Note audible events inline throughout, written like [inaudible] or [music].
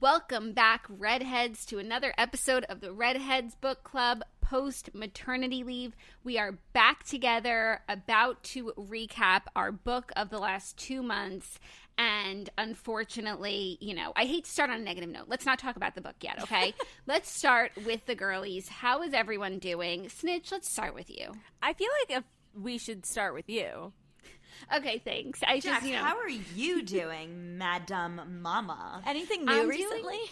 Welcome back, Readheads, to another episode of the Readheads Book Club post maternity leave. We are back together, about to recap our book of the last two months. And unfortunately, you know, I hate to start on a negative note. Let's not talk about the book yet, okay? [laughs] let's start with the girlies. How is everyone doing? Snitch, let's start with you. I feel like if we should start with you. Okay, thanks. I Jack, just, you know, how are you doing, Madam Mama? Anything new I'm recently? doing-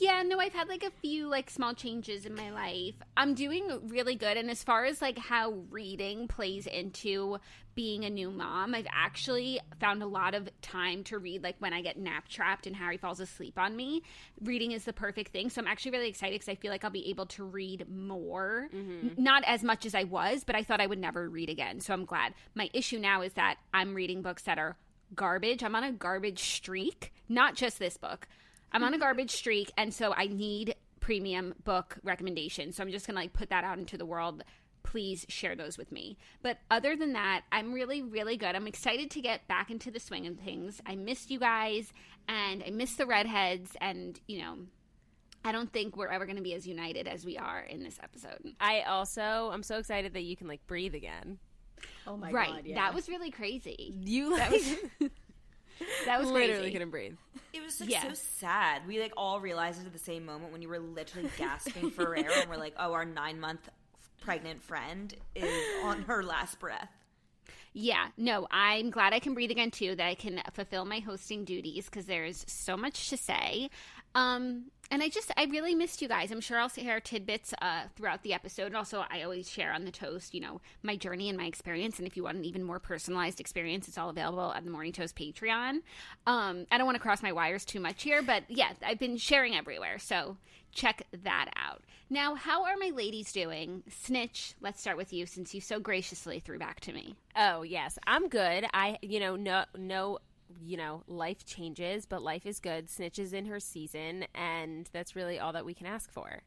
Yeah, no, I've had like a few like small changes in my life. I'm doing really good and as far as like how reading plays into being a new mom, I've actually found a lot of time to read like when I get nap trapped and Harry falls asleep on me. Reading is the perfect thing. So I'm actually really excited cuz I feel like I'll be able to read more. Mm-hmm. N- Not as much as I was, but I thought I would never read again. So I'm glad. My issue now is that I'm reading books that are garbage. I'm on a garbage streak, not just this book. I'm on a [laughs] garbage streak, and so I need premium book recommendations. So I'm just gonna like put that out into the world. Please share those with me. But other than that, I'm really, really good. I'm excited to get back into the swing of things. I missed you guys, and I miss the readheads, and you know, I don't think we're ever gonna be as united as we are in this episode. I also I'm so excited that you can like breathe again. Oh my right? god, yeah. That was really crazy. You like, That was [laughs] [laughs] that was literally crazy. couldn't breathe. It was like Yeah. so sad. We like all realized it at the same moment when you were literally [laughs] gasping for air, and we're like, "Oh, our nine month pregnant friend is on her last breath." Yeah, no, I'm glad I can breathe again too, that I can fulfill my hosting duties because there's so much to say. Um, and I just, I really missed you guys. I'm sure I'll share tidbits uh, throughout the episode. And also, I always share on the toast, you know, my journey and my experience. And if you want an even more personalized experience, it's all available at the Morning Toast Patreon. Um, I don't want to cross my wires too much here, but yeah, I've been sharing everywhere. So check that out. Now, how are my ladies doing? Snitch, let's start with you since you so graciously threw back to me. Oh yes, I'm good. I you know no no you know life changes, but life is good. Snitch is in her season, and that's really all that we can ask for.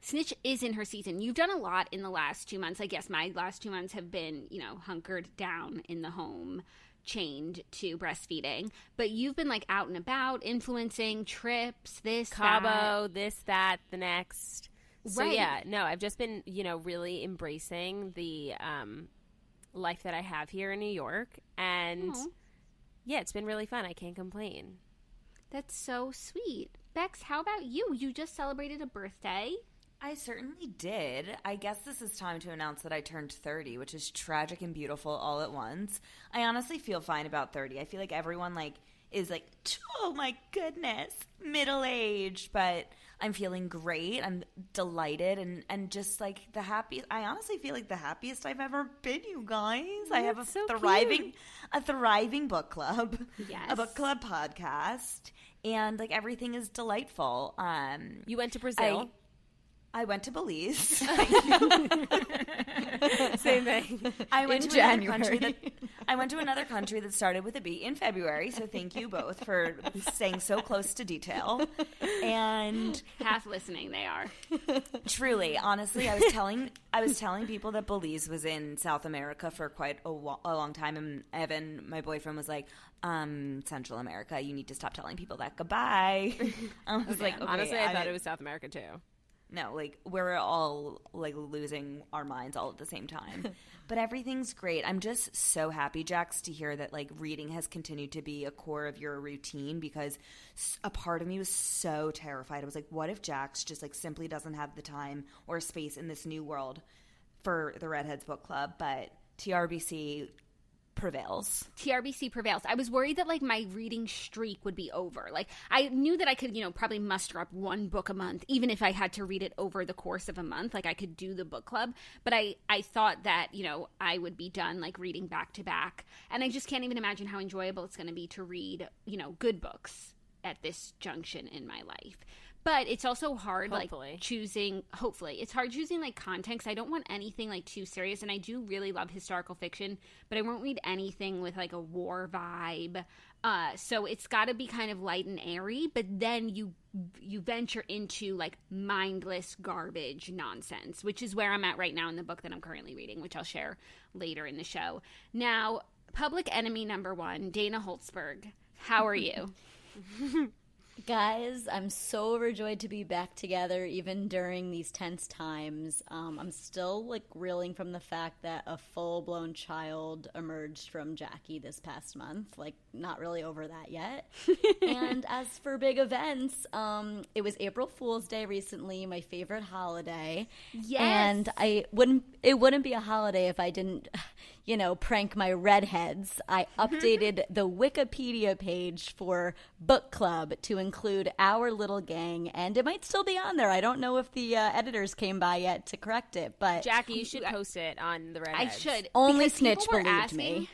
Snitch is in her season. You've done a lot in the last two months. I guess my last two months have been, you know, hunkered down in the home, chained to breastfeeding. But you've been like out and about, influencing trips, this, that. Cabo, this, that, the next. So Right. yeah, no, I've just been you know really embracing the um, life that I have here in New York, and Aw. yeah, it's been really fun. I can't complain. That's so sweet. Bex, how about you? You just celebrated a birthday. I certainly did. I guess this is time to announce that I turned 30, which is tragic and beautiful all at once. I honestly feel fine about 30. I feel like everyone like is like, "Oh my goodness, middle-aged," but I'm feeling great. I'm delighted and and just like the happiest. I honestly feel like the happiest I've ever been, you guys. I have a so thriving a thriving book club. Yes. A book club podcast and like everything is delightful. Um You went to Brazil. I went to Belize. [laughs] [laughs] Same thing. I went In to another country that I went to another country that started with a B in February. So thank you both for staying so close to detail. And Half listening, they are. truly, honestly, I was telling I was telling people that Belize was in South America for quite a, wa- a long time, and Evan, my boyfriend, was like, um, "Central America, you need to stop telling people that." Goodbye. [laughs] I was like, okay, Honestly, I thought it was South America too. No, like we're all like losing our minds all at the same time. [laughs] but everything's great. I'm just so happy, Jax, to hear that like reading has continued to be a core of your routine because a part of me was so terrified. I was like, what if Jax just like simply doesn't have the time or space in this new world for the Readheads Book Club? But TRBC prevails. TRBC prevails. I was worried that like my reading streak would be over. Like I knew that I could, you know, probably muster up one book a month, even if I had to read it over the course of a month. Like I could do the book club, but I I thought that you know I would be done like reading back to back, and I just can't even imagine how enjoyable it's going to be to read, you know, good books at this junction in my life. But it's also hard, Hopefully. like choosing. Hopefully, it's hard choosing like content 'cause I don't want anything like too serious, and I do really love historical fiction, but I won't read anything with like a war vibe. Uh, so it's got to be kind of light and airy, but then you you venture into like mindless garbage nonsense, which is where I'm at right now in the book that I'm currently reading, which I'll share later in the show. Now, Public Enemy number one, Dana Holtzberg. How are you? [laughs] Guys, I'm so overjoyed to be back together even during these tense times. Um, I'm still like reeling from the fact that a full blown child emerged from Jackie this past month. Like, not really over that yet. [laughs] and as for big events, um, it was April Fool's Day recently, my favorite holiday. Yes. And I wouldn't, it wouldn't be a holiday if I didn't, you know, prank my readheads. I updated the Wikipedia page for book club to include our little gang, and it might still be on there. I don't know if the uh, editors came by yet to correct it, but Jackie, you should post it on the Red. I should. Only because Snitch were believed asking- me.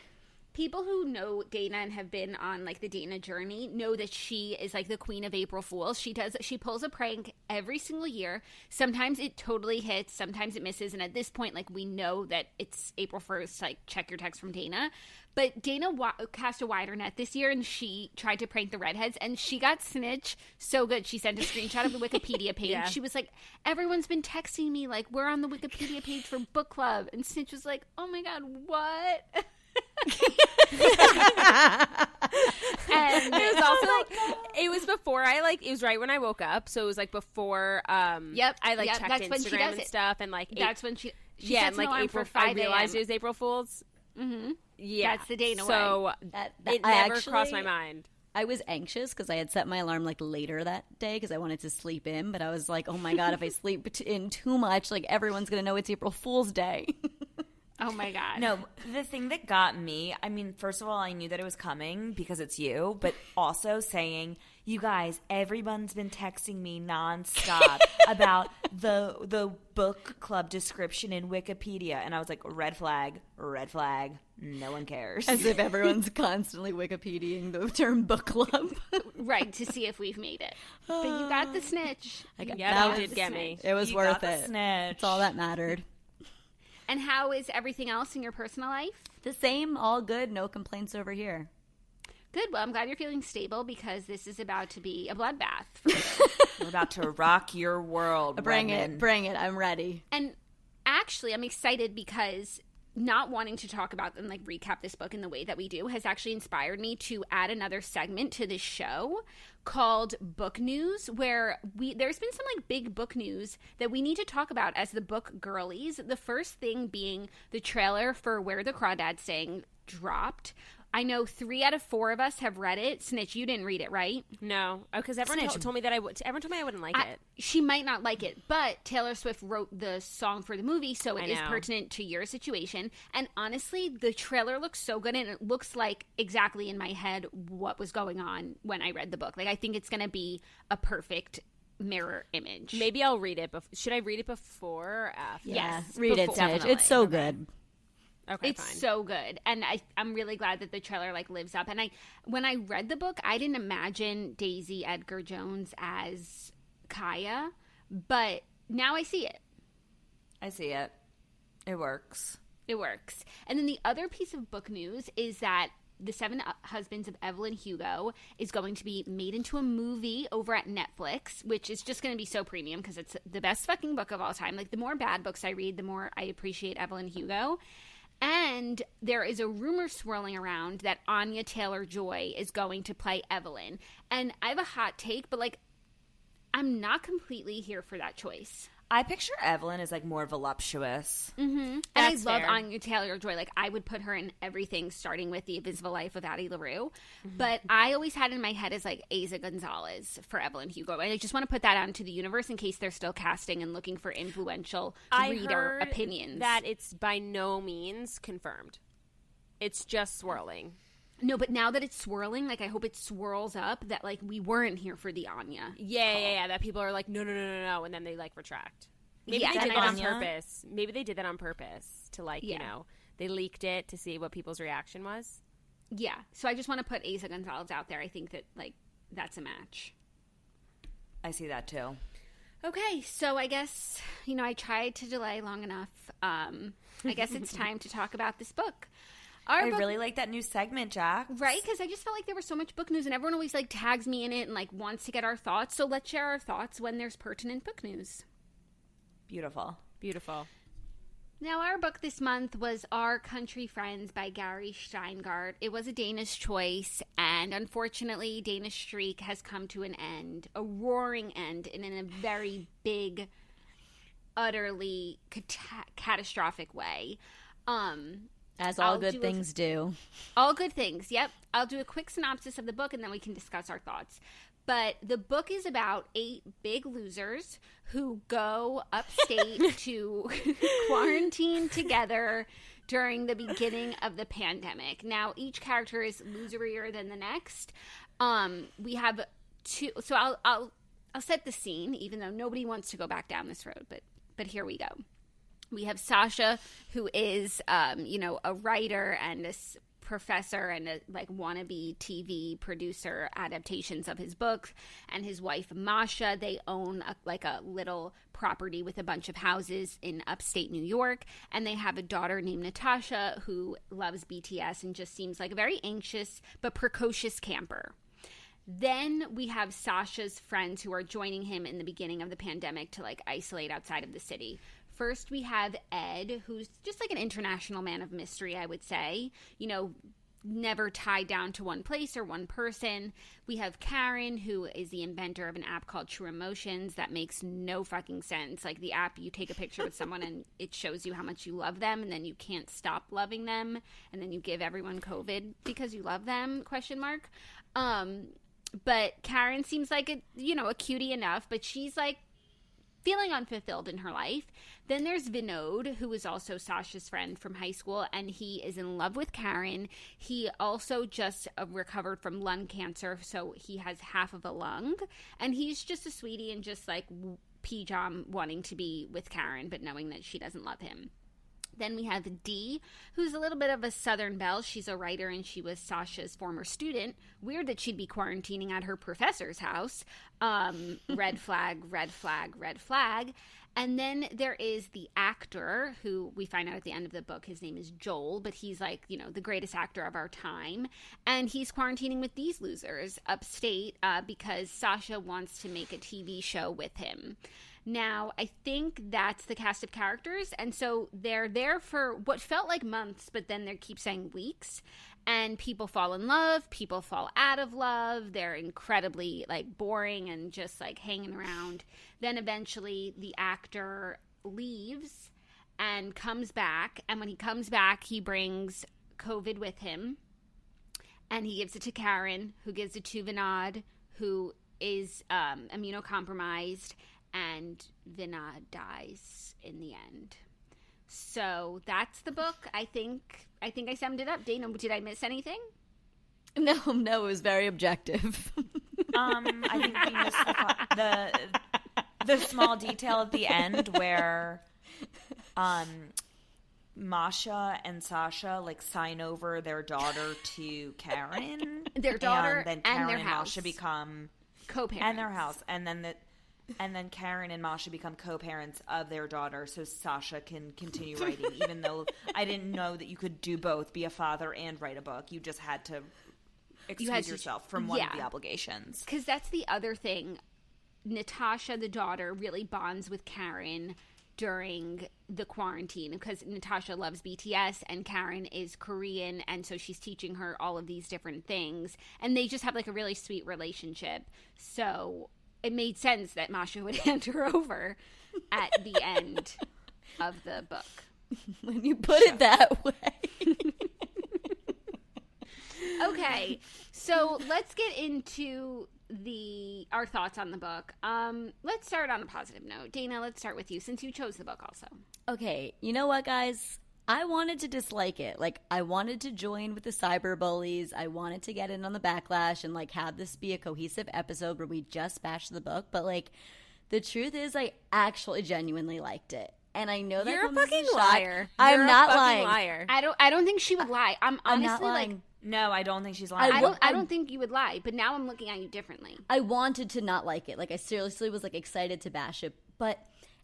People who know Dana and have been on like the Dana journey know that she is like the queen of April Fools. She does she pulls a prank every single year. Sometimes it totally hits, sometimes it misses, and at this point, like we know that it's April first. Like check your text from Dana. But Dana wa- cast a wider net this year, and she tried to prank the readheads, and she got snitch so good. She sent a screenshot of the Wikipedia [laughs] page. Yeah. She was like, "Everyone's been texting me like we're on the Wikipedia page for book club," and Snitch was like, "Oh my god, what?" [laughs] and It was [laughs] also it was before I like it was right when I woke up, so it was like before um Yep, I like yep, checked that's when she Instagram does and it. stuff and like that's when she, she yeah, and like alarm April for 5 I realized it was April Fools. Mm-hmm. Yeah, That's the Dana So That- that- it I never crossed my mind. I was anxious because I had set my alarm like later that day because I wanted to sleep in. But I was like, oh my god, if I [laughs] sleep in too much, like everyone's gonna know it's April Fool's Day. [laughs] Oh my god. No, the thing that got me, I mean, first of all, I knew that it was coming because it's you, but [laughs] also saying, you guys, everyone's been texting me nonstop [laughs] about the the book club description in Wikipedia. And I was like, red flag, red flag, no one cares. As if everyone's [laughs] constantly Wikipediaing the term book club. Right, to see if we've made it. But you got the [sighs] snitch. I got, Yeah, that you did get me. It was You worth got the it. snitch. That's all that mattered. And how is everything else in your personal life? The same, all good, no complaints over here. Good. Well, I'm glad you're feeling stable because this is about to be a bloodbath. [laughs] We're about to rock your world. Bring women. it, bring it. I'm ready. and actually, I'm excited because not wanting to talk about and like recap this book in the way that we do has actually inspired me to add another segment to this show called book news where we there's been some like big book news that we need to talk about as the book girlies. The first thing being the trailer for where the crawdads sing dropped i know three out of four of us have read it snitch you didn't read it right No, oh, because everyone Snitch. told me that I would. Everyone told me I wouldn't like I- it. she might not like it, but Taylor Swift wrote the song for the movie, so it I is know. pertinent to your situation. And honestly, the trailer looks so good, and it looks like exactly in my head what was going on when I read the book. Like I think it's going to be a perfect mirror image. Maybe I'll read it. Bef- should I read it before or after? Yes, read it, before. Snitch. Definitely. It's so good. Okay, it's fine. so good and I, i'm really glad that the trailer like lives up and i when i read the book i didn't imagine daisy edgar jones as kaya but now I see it. I see it. It works. It works. And then the other piece of book news is that The Seven uh, Husbands of Evelyn Hugo is going to be made into a movie over at Netflix, which is just going to be so premium because it's the best fucking book of all time. Like, the more bad books I read, the more I appreciate Evelyn Hugo. And there is a rumor swirling around that Anya Taylor Joy is going to play Evelyn. And I have a hot take, but like, I'm not completely here for that choice. I picture Evelyn as like more voluptuous. Mm-hmm. And That's I love fair. Anya Taylor Joy. Like I would put her in everything, starting with the Invisible Life of Addie LaRue. But I always had in my head as like Eiza Gonzalez for Evelyn Hugo, and I just want to put that out into the universe in case they're still casting and looking for influential I reader heard opinions. that it's by no means confirmed. It's just swirling. No, but now that it's swirling, like I hope it swirls up that like we weren't here for the Anya. Yeah, yeah, yeah. That people are like, no, no, no, no, no, and then they like retract. Maybe Yeah, they did that on purpose. Maybe they did that on purpose to like, you know, they leaked it to see what people's reaction was. Yeah, so I just want to put Eiza Gonzalez out there. I think that like that's a match. I see that too. Okay, so I guess you know I tried to delay long enough. Um, I guess it's [laughs] time to talk about this book. Our I book, really like that new segment, Jack. right because I just felt like there was so much book news, and everyone always like tags me in it and like wants to get our thoughts. So let's share our thoughts when there's pertinent book news. Beautiful. Beautiful. Now, our book this month was Our Country Friends by Gary Shteyngart. It was a Dana's choice, and unfortunately, Dana's Streak has come to an end, a roaring end, and in a very big, utterly cata- catastrophic way. Um, As all I'll good do a- things do. all good things. Yep. I'll do a quick synopsis of the book and then we can discuss our thoughts. But the book is about eight big losers who go upstate [laughs] to [laughs] quarantine together during the beginning of the pandemic. Now, each character is loserier than the next. Um, we have two. So I'll I'll I'll set the scene, even though nobody wants to go back down this road. But but here we go we have Sasha, who is, um, you know, a writer and a s- professor and a like wannabe TV producer adaptations of his books, and his wife Masha. They own a, like a little property with a bunch of houses in upstate New York, and they have a daughter named Natasha who loves BTS and just seems like a very anxious but precocious camper. Then we have Sasha's friends who are joining him in the beginning of the pandemic to like isolate outside of the city. First, we have Ed, who's just like an international man of mystery, I would say. You know, never tied down to one place or one person. We have Karen, who is the inventor of an app called True Emotions that makes no fucking sense. Like the app, you take a picture with someone and it shows you how much you love them, and then you can't stop loving them, and then you give everyone COVID because you love them? Question mark. Um, but Karen seems like a you know a cutie enough, but she's like feeling unfulfilled in her life. Then there's Vinod, who is also Sasha's friend from high school, and he is in love with Karen. He also just uh, recovered from lung cancer, so he has half of a lung, and he's just a sweetie and just like Pijam wanting to be with Karen, but knowing that she doesn't love him. Then we have Dee, who's a little bit of a Southern belle. She's a writer and she was Sasha's former student. Weird that she'd be quarantining at her professor's house. Um, [laughs] red flag, red flag, red flag. And then there is the actor who we find out at the end of the book. His name is Joel, but he's like, you know, the greatest actor of our time. And he's quarantining with these losers upstate uh, because Sasha wants to make a TV show with him. Now, I think that's the cast of characters. And so they're there for what felt like months, but then they keep saying weeks. And people fall in love, people fall out of love. They're incredibly like boring and just like hanging around. Then eventually the actor leaves and comes back. And when he comes back, he brings COVID with him and he gives it to Karen, who gives it to Vinod, who is um, immunocompromised, and Vinod dies in the end. So that's the book. I think I think I summed it up. Dana, did I miss anything? [laughs] No, no, it was very objective. [laughs] Um, I think we missed the, the the small detail at the end where um Masha and Sasha like sign over their daughter to Karen. Their daughter and then and their and house. Masha become Co-parents and their house, and then the and then Karen and Masha become co-parents of their daughter, so Sasha can continue writing. even though I didn't know that you could do both, be a father and write a book. You just had to excuse had to- yourself from one of the obligations. because that's the other thing. Natasha, the daughter, really bonds with Karen during the quarantine because Natasha loves BTS and Karen is Korean, and so she's teaching her all of these different things, and they just have like a really sweet relationship. So it made sense that Masha would [laughs] hand her over at the end of the book. [laughs] when you put it that way. [laughs] okay so let's get into the our thoughts on the book um let's start on a positive note dana let's start with you since you chose the book also Okay, you know what, guys? I wanted to dislike it. Like, I wanted to join with the cyber bullies. I wanted to get in on the backlash and, like, have this be a cohesive episode where we just bash the book. But, like, the truth is, I actually genuinely liked it. And I know that You're a comes as fucking shock. liar. I'm You're a not fucking lying. liar. i don't i don't think she would lie i'm I'm honestly not lying. like No, I don't think she's lying. I I don't. wa- I I- don't think you would lie, but now I'm looking at you differently. I wanted to not like it. Like I seriously was like excited to bash it, but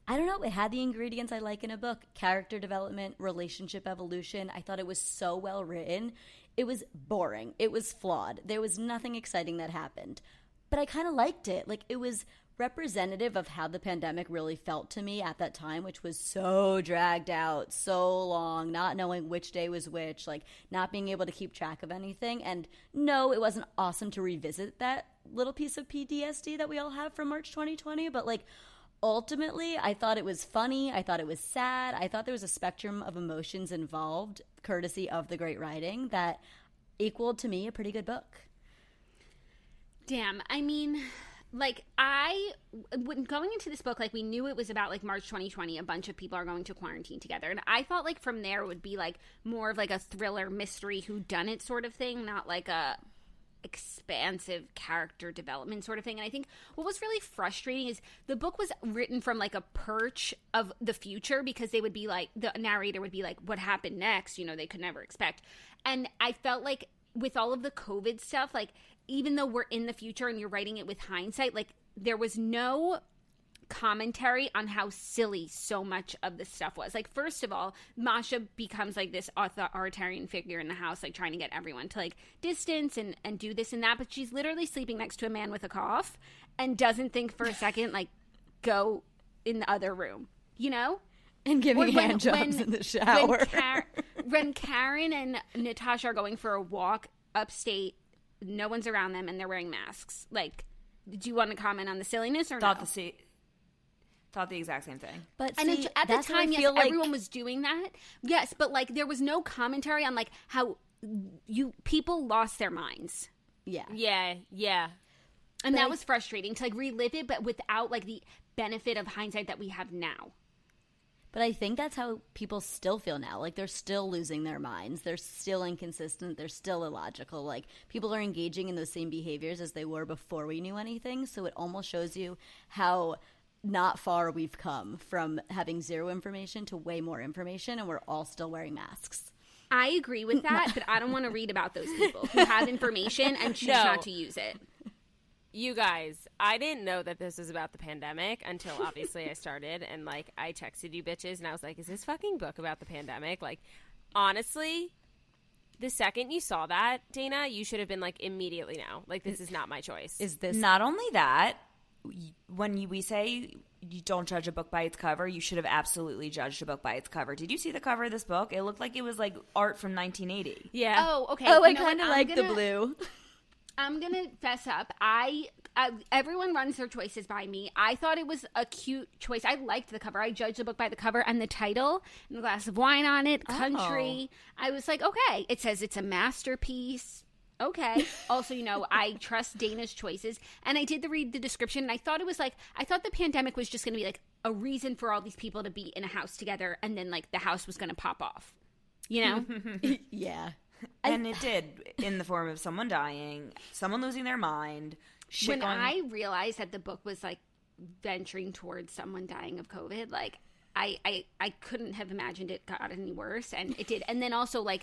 I don't know. It had the ingredients I like in a book: character development, relationship evolution. I thought it was so well written. It was boring. It was flawed. There was nothing exciting that happened, but I kind of liked it. Like it was representative of how the pandemic really felt to me at that time, which was so dragged out, so long, not knowing which day was which, like not being able to keep track of anything. And no, it wasn't awesome to revisit that little piece of PTSD that we all have from March 2020, but like ultimately, I thought it was funny. I thought it was sad. I thought there was a spectrum of emotions involved, courtesy of the great writing, that equaled to me a pretty good book. Damn. I mean, like I when going into this book, like we knew it was about like March 2020. A bunch of people are going to quarantine together, and I thought like from there would be like more of like a thriller mystery who done it sort of thing, not like a expansive character development sort of thing. And I think what was really frustrating is the book was written from like a perch of the future because they would be like the narrator would be like what happened next, you know, they could never expect. And I felt like with all of the COVID stuff, like even though we're in the future and you're writing it with hindsight, like there was no commentary on how silly so much of the stuff was. Like, first of all, Masha becomes like this authoritarian figure in the house, like trying to get everyone to like distance and, and do this and that. But she's literally sleeping next to a man with a cough and doesn't think for a second, like, go in the other room, you know? And giving When- hand jobs when- in the shower. When, Kar- [laughs] when Karen and Natasha are going for a walk upstate, no one's around them and they're wearing masks. Like, do you want to comment on the silliness or thought no? the thought the exact same thing. but And see, at the that's what I time, yes, like- everyone was doing that. Yes, but like there was no commentary on like how you people lost their minds, yeah. Yeah, yeah. and But that I- was frustrating to like relive it, but without like the benefit of hindsight that we have now. But I think that's how people still feel now. Like they're still losing their minds. They're still inconsistent. They're still illogical. Like people are engaging in those same behaviors as they were before we knew anything. So it almost shows you how not far we've come from having zero information to way more information, and we're all still wearing masks. I agree with that, but I don't want to read about those people who have information and choose No. not to use it. You guys, I didn't know that this was about the pandemic until obviously I started and like I texted you bitches and I was like, is this fucking book about the pandemic? Like, honestly, the second you saw that, Dana, you should have been like immediately no. Like, this is not my choice. Is this Not only that, y- when you, we say you don't judge a book by its cover, you should have absolutely judged a book by its cover. Did you see the cover of this book? It looked like it was like art from 1980. yeah. Oh, okay. Oh, You I kind of like the gonna- blue. I'm gonna fess up. I uh, everyone runs their choices by me. I thought it was a cute choice. I liked the cover. I judged the book by the cover and the title and the glass of wine on it. Country. I was like, okay. It says it's a masterpiece. Okay. also, you know, I trust Dana's choices, and I did the read the description, and I thought it was like I thought the pandemic was just going to be like a reason for all these people to be in a house together, and then like the house was going to pop off. You know. [laughs] yeah. And it did in the form of someone dying, someone losing their mind. When going- I realized that the book was like venturing towards someone dying of COVID, like I, I I couldn't have imagined it got any worse, and it did. And then also like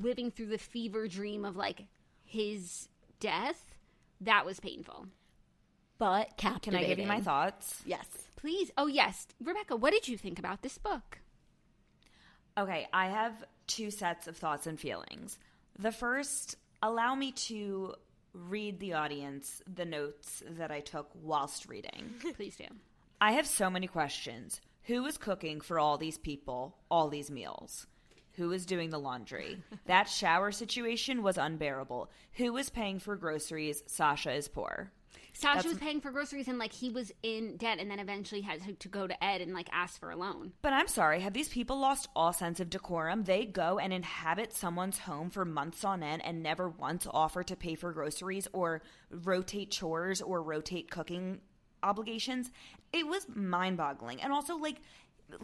living through the fever dream of like his death, that was painful. but Can. I give you my thoughts? Yes. Please. Oh, yes. Rebecca, what did you think about this book? Okay, I have two sets of thoughts and feelings. The first, allow me to read the audience the notes that I took whilst reading. Please do. I have so many questions. Who is cooking for all these people, all these meals? Who is doing the laundry? [laughs] that shower situation was unbearable. Who is paying for groceries? Sasha is poor. Sasha That's- was paying for groceries and like he was in debt and then eventually had to, to go to Ed and like ask for a loan. But I'm sorry, have these people lost all sense of decorum? They go and inhabit someone's home for months on end and never once offer to pay for groceries or rotate chores or rotate cooking obligations. It was mind boggling. And also, like,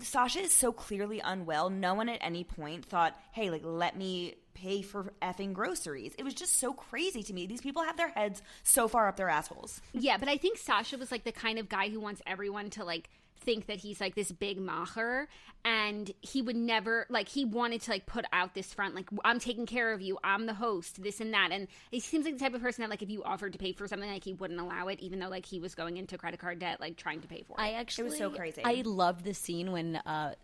Sasha is so clearly unwell. No one at any point thought, hey, like, let me pay for effing groceries. It was just so crazy to me. These people have their heads so far up their assholes. Yeah, but I think Sasha was like the kind of guy who wants everyone to like think that he's like this big macher and he would never like he wanted to like put out this front like I'm taking care of you I'm the host this and that and he seems like the type of person that like if you offered to pay for something like he wouldn't allow it even though like he was going into credit card debt like trying to pay for it I actually It was so crazy. I loved the scene when uh,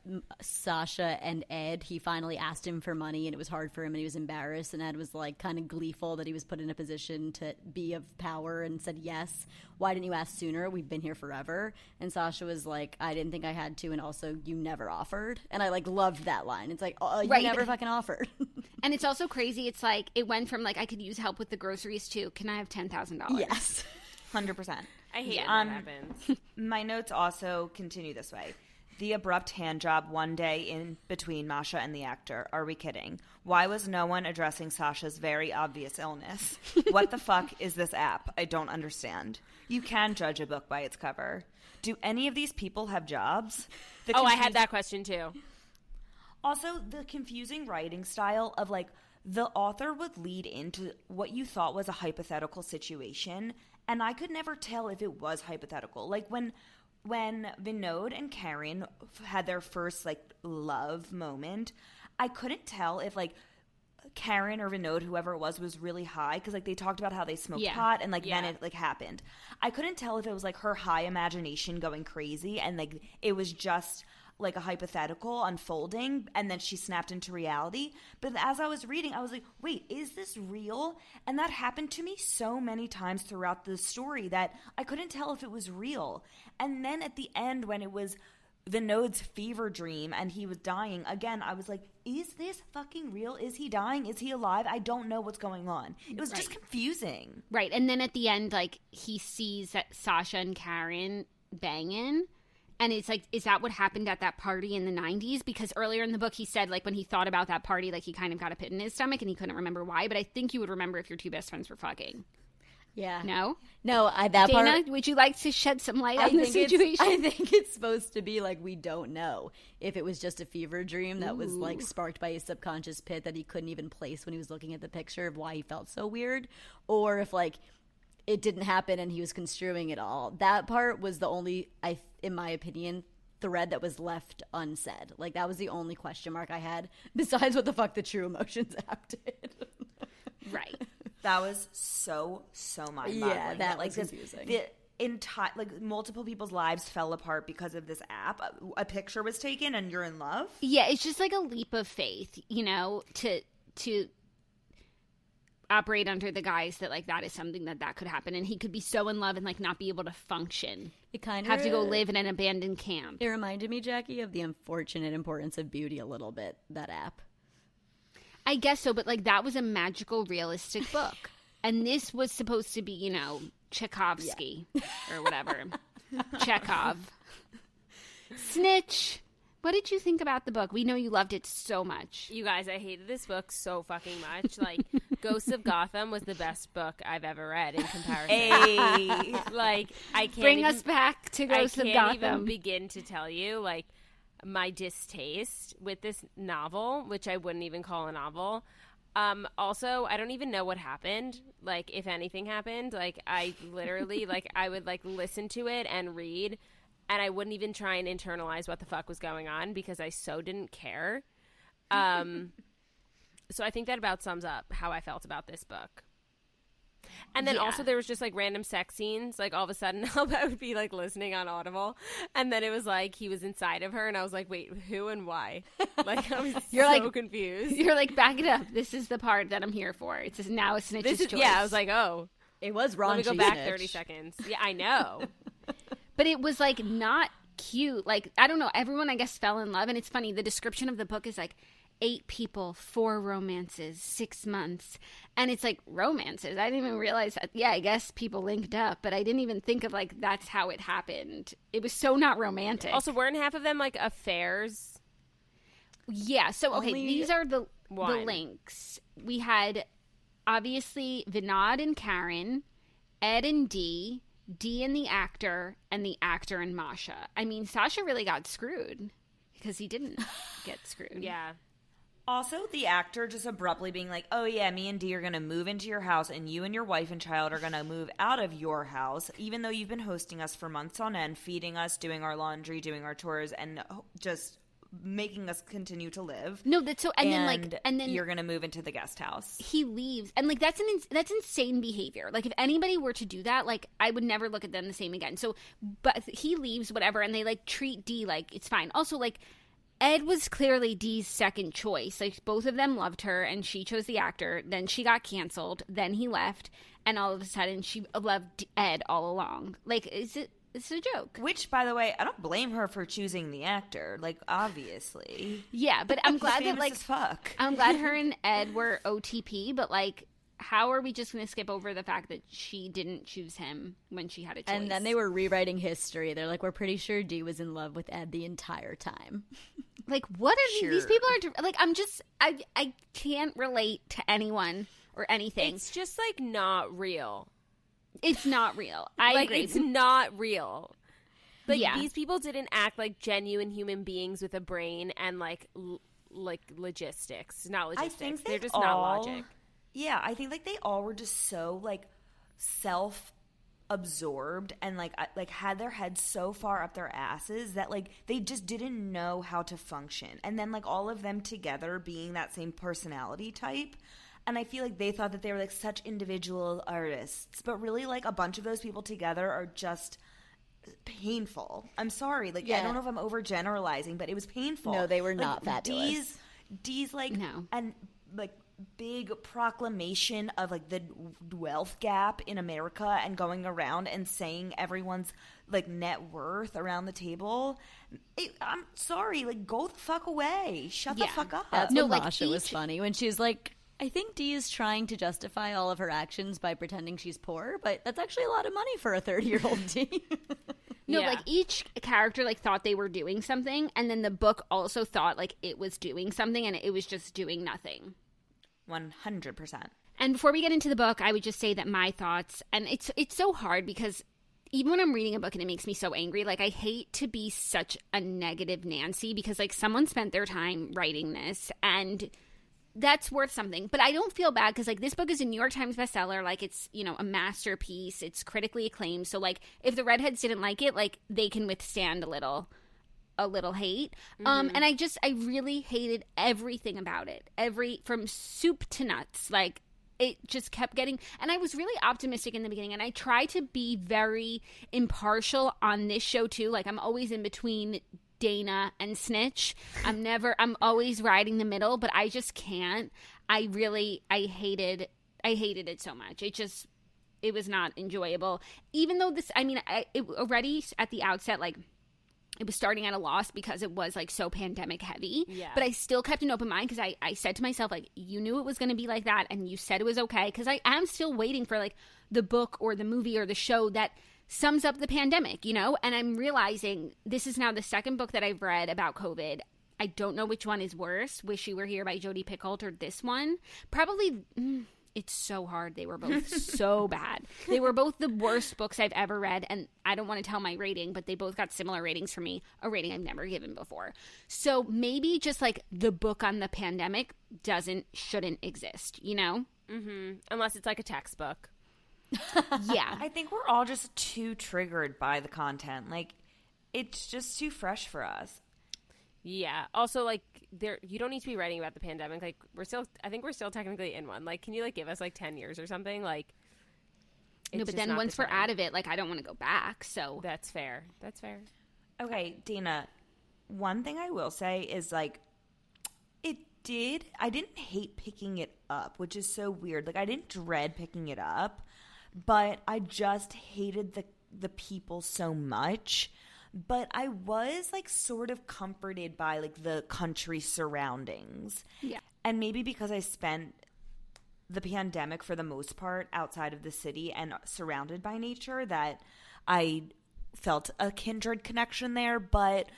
Sasha and Ed he finally asked him for money and it was hard for him and he was embarrassed and Ed was like kind of gleeful that he was put in a position to be of power and said yes. Why didn't you ask sooner? We've been here forever. And Sasha was like, I didn't think I had to, and also you never offered. And I like loved that line. It's like, oh, you Right. never fucking offered. [laughs] and it's also crazy it's like it went from like I could use help with the groceries to can I have ten thousand dollars yes. 100%. I hate Yeah. when that um, happens. [laughs] My notes also continue this way. The abrupt hand job one day in between Masha and the actor. Are we kidding? Why was no one addressing Sasha's very obvious illness? [laughs] what the fuck is this app? I don't understand. You can judge a book by its cover. Do any of these people have jobs? The Oh, I had that question too. also, the confusing writing style of like the author would lead into what you thought was a hypothetical situation, and I could never tell if it was hypothetical. Like when when Vinod and Karen f- had their first like love moment, I couldn't tell if like Karen or Vinod, whoever it was, was really high because like they talked about how they smoked Yeah. pot and like then it like happened. I couldn't tell if it was like her high imagination going crazy and like it was just like a hypothetical unfolding and then she snapped into reality. But as I was reading, I was like, wait, is this real? And that happened to me so many times throughout the story that I couldn't tell if it was real. And then at the end, when it was Vinod's fever dream and he was dying, again, I was like, is this fucking real? Is he dying? Is he alive? I don't know what's going on. It was just confusing. Right. And then at the end, like, he sees that Sasha and Karen banging. And it's like, is that what happened at that party in the 90s? Because earlier in the book, he said, like, when he thought about that party, like, he kind of got a pit in his stomach and he couldn't remember why. But I think you would remember if your two best friends were fucking. Yeah. No? No, I that Dana, part. would you like to shed some light I on the situation? I think it's supposed to be like we don't know if it was just a fever dream that was like sparked by his subconscious pit that he couldn't even place when he was looking at the picture of why he felt so weird, or if like it didn't happen and he was construing it all. That part was the only, I, in my opinion, thread that was left unsaid. Like that was the only question mark I had, [laughs] besides what the fuck the true emotions [laughs] app did. right. That was so so mind boggling. Yeah, that like was this- confusing. The entire like multiple people's lives fell apart because of this app. A, a picture was taken, and you're in love. Yeah, it's just like a leap of faith, you know, to to operate under the guise that like that is something that that could happen and he could be so in love and like not be able to function It kind of have to go live in an abandoned camp It reminded me, Jackie, of the unfortunate importance of beauty a little bit. That app. I guess so but like that was a magical realistic [laughs] book. And this was supposed to be you know tchaikovsky or whatever. [laughs] Chekhov. Snitch. What did you think about the book? We know you loved it so much. You guys, I hated this book so fucking much. Like, [laughs] Ghosts of Gotham was the best book I've ever read in comparison. Hey, Like, I can't bring even, us back to I ghosts can't of gotham. even begin to tell you like my distaste with this novel, which I wouldn't even call a novel. Um, also, I don't even know what happened. Like, if anything happened, like I literally [laughs] like I would like listen to it and read, and I wouldn't even try and internalize what the fuck was going on because I so didn't care. Um, [laughs] so I think that about sums up how I felt about this book. And then Yeah. also there was just like random sex scenes. Like all of a sudden, [laughs] Elba would be like listening on Audible, and then it was like he was inside of her, and I was like, wait, who and why? Like I was [laughs] You're so like- confused. You're like, back it up. This is the part that I'm here for. It's just now a snitch's This is choice. yeah. I was like, oh, It was raunchy. let me go back snitch. thirty seconds. Yeah, I know. [laughs] but it was like not cute. Like I don't know. Everyone I guess fell in love, and it's funny. The description of the book is like eight people, four romances, six months, and it's like romances. I didn't even realize that. Yeah, I guess people linked up, but I didn't even think of like that's how it happened. It was so not romantic. also, weren't half of them like affairs? Yeah. So okay, Only these are the the links. We had obviously Vinod and Karen, Ed and Dee, Dee and the actor, and the actor and Masha. I mean, Sasha really got screwed because he didn't [laughs] get screwed. Yeah. Also, the actor just abruptly being like, "Oh yeah, me and Dee are gonna move into your house, and you and your wife and child are gonna move out of your house, even though you've been hosting us for months on end, feeding us, doing our laundry, doing our chores, and just making us continue to live." No, that's so. And, then like, and then you're gonna move into the guest house. he leaves and like that's an ins- that's insane behavior like if anybody were to do that like i would never look at them the same again so but he leaves whatever and they like treat d like it's fine also like ed was clearly Dee's second choice. Like both of them loved her and she chose the actor. Then she got canceled. Then he left and all of a sudden she loved ed all along. Like is it it's a joke. Which, by the way, I don't blame her for choosing the actor. Like, obviously, yeah but i'm [laughs] glad that like fuck. I'm glad her and Ed were OTP, but like, how are we just going to skip over the fact that she didn't choose him when she had a choice? And then they were rewriting history. They're like, we're pretty sure Dee was in love with Ed the entire time. [laughs] like, what are these people are like? I'm just, I, I can't relate to anyone or anything. It's, It's just like not real. It's not real. [sighs] I like agree. it's not real. Like Yeah. these people didn't act like genuine human beings with a brain and like l- like logistics, not I logistics. think They're just all, not logic. Yeah, I think like they all were just so like self absorbed and like like had their heads so far up their asses that like they just didn't know how to function. And then like all of them together being that same personality type and I feel like they thought that they were like such individual artists, but really like a bunch of those people together are just painful. I'm sorry. Like I don't know if I'm overgeneralizing, but it was painful. No, they were Like, not fabulous. D's, Dee's like No. and like big proclamation of like the wealth gap in America and going around and saying everyone's like net worth around the table. It, I'm sorry, like go the fuck away. Shut Yeah. the fuck up. That's No, when like, Masha was funny when she was like, I think Dee is trying to justify all of her actions by pretending she's poor, but that's actually a lot of money for a 30 year old Dee. [laughs] no, Yeah. like each character like thought they were doing something, and then the book also thought like it was doing something, and it was just doing nothing. One hundred percent. And before we get into the book, I would just say that my thoughts, and it's it's so hard because even when I'm reading a book and it makes me so angry, like I hate to be such a negative Nancy because like someone spent their time writing this and that's worth something. But I don't feel bad because like this book is a New York Times bestseller, like it's you know a masterpiece, it's critically acclaimed. So like if the readheads didn't like it, like they can withstand a little a little hate. Um and I just I really hated everything about it. Every from soup to nuts. Like it just kept getting and I was really optimistic in the beginning and I try to be very impartial on this show too. Like I'm always in between Dana and Snitch. I'm [laughs] never I'm always riding the middle, but I just can't. I really I hated I hated it so much. It just it was not enjoyable. Even though this I mean I it already at the outset like it was starting at a loss because it was like so pandemic heavy. Yeah. But I still kept an open mind because I, I said to myself, like, you knew it was going to be like that and you said it was okay. Because I am still waiting for like the book or the movie or the show that sums up the pandemic, you know? And I'm realizing this is now the second book that I've read about COVID. I don't know which one is worse. Wish You Were Here by Jodi Picoult or this one. Probably. Mm, it's so hard. They were both so [laughs] bad. They were both the worst books I've ever read, and I don't want to tell my rating, but they both got similar ratings for me, a rating I've never given before. So maybe just like the book on the pandemic doesn't shouldn't exist, you know? Mm-hmm. Unless it's like a textbook. [laughs] Yeah. I think we're all just too triggered by the content. Like it's just too fresh for us. Yeah. Also, like, there you don't need to be writing about the pandemic. Like, we're still. I think we're still technically in one. Like, can you like give us like ten years or something? Like, no, but just then not the once we're time. out of it, like I don't want to go back. So That's fair. That's fair. Okay, Dana, one thing I will say is like it did I didn't hate picking it up, which is so weird. Like I didn't dread picking it up, but I just hated the the people so much. But I was like sort of comforted by like the country surroundings. Yeah. And maybe because I spent the pandemic for the most part outside of the city and surrounded by nature that I felt a kindred connection there, but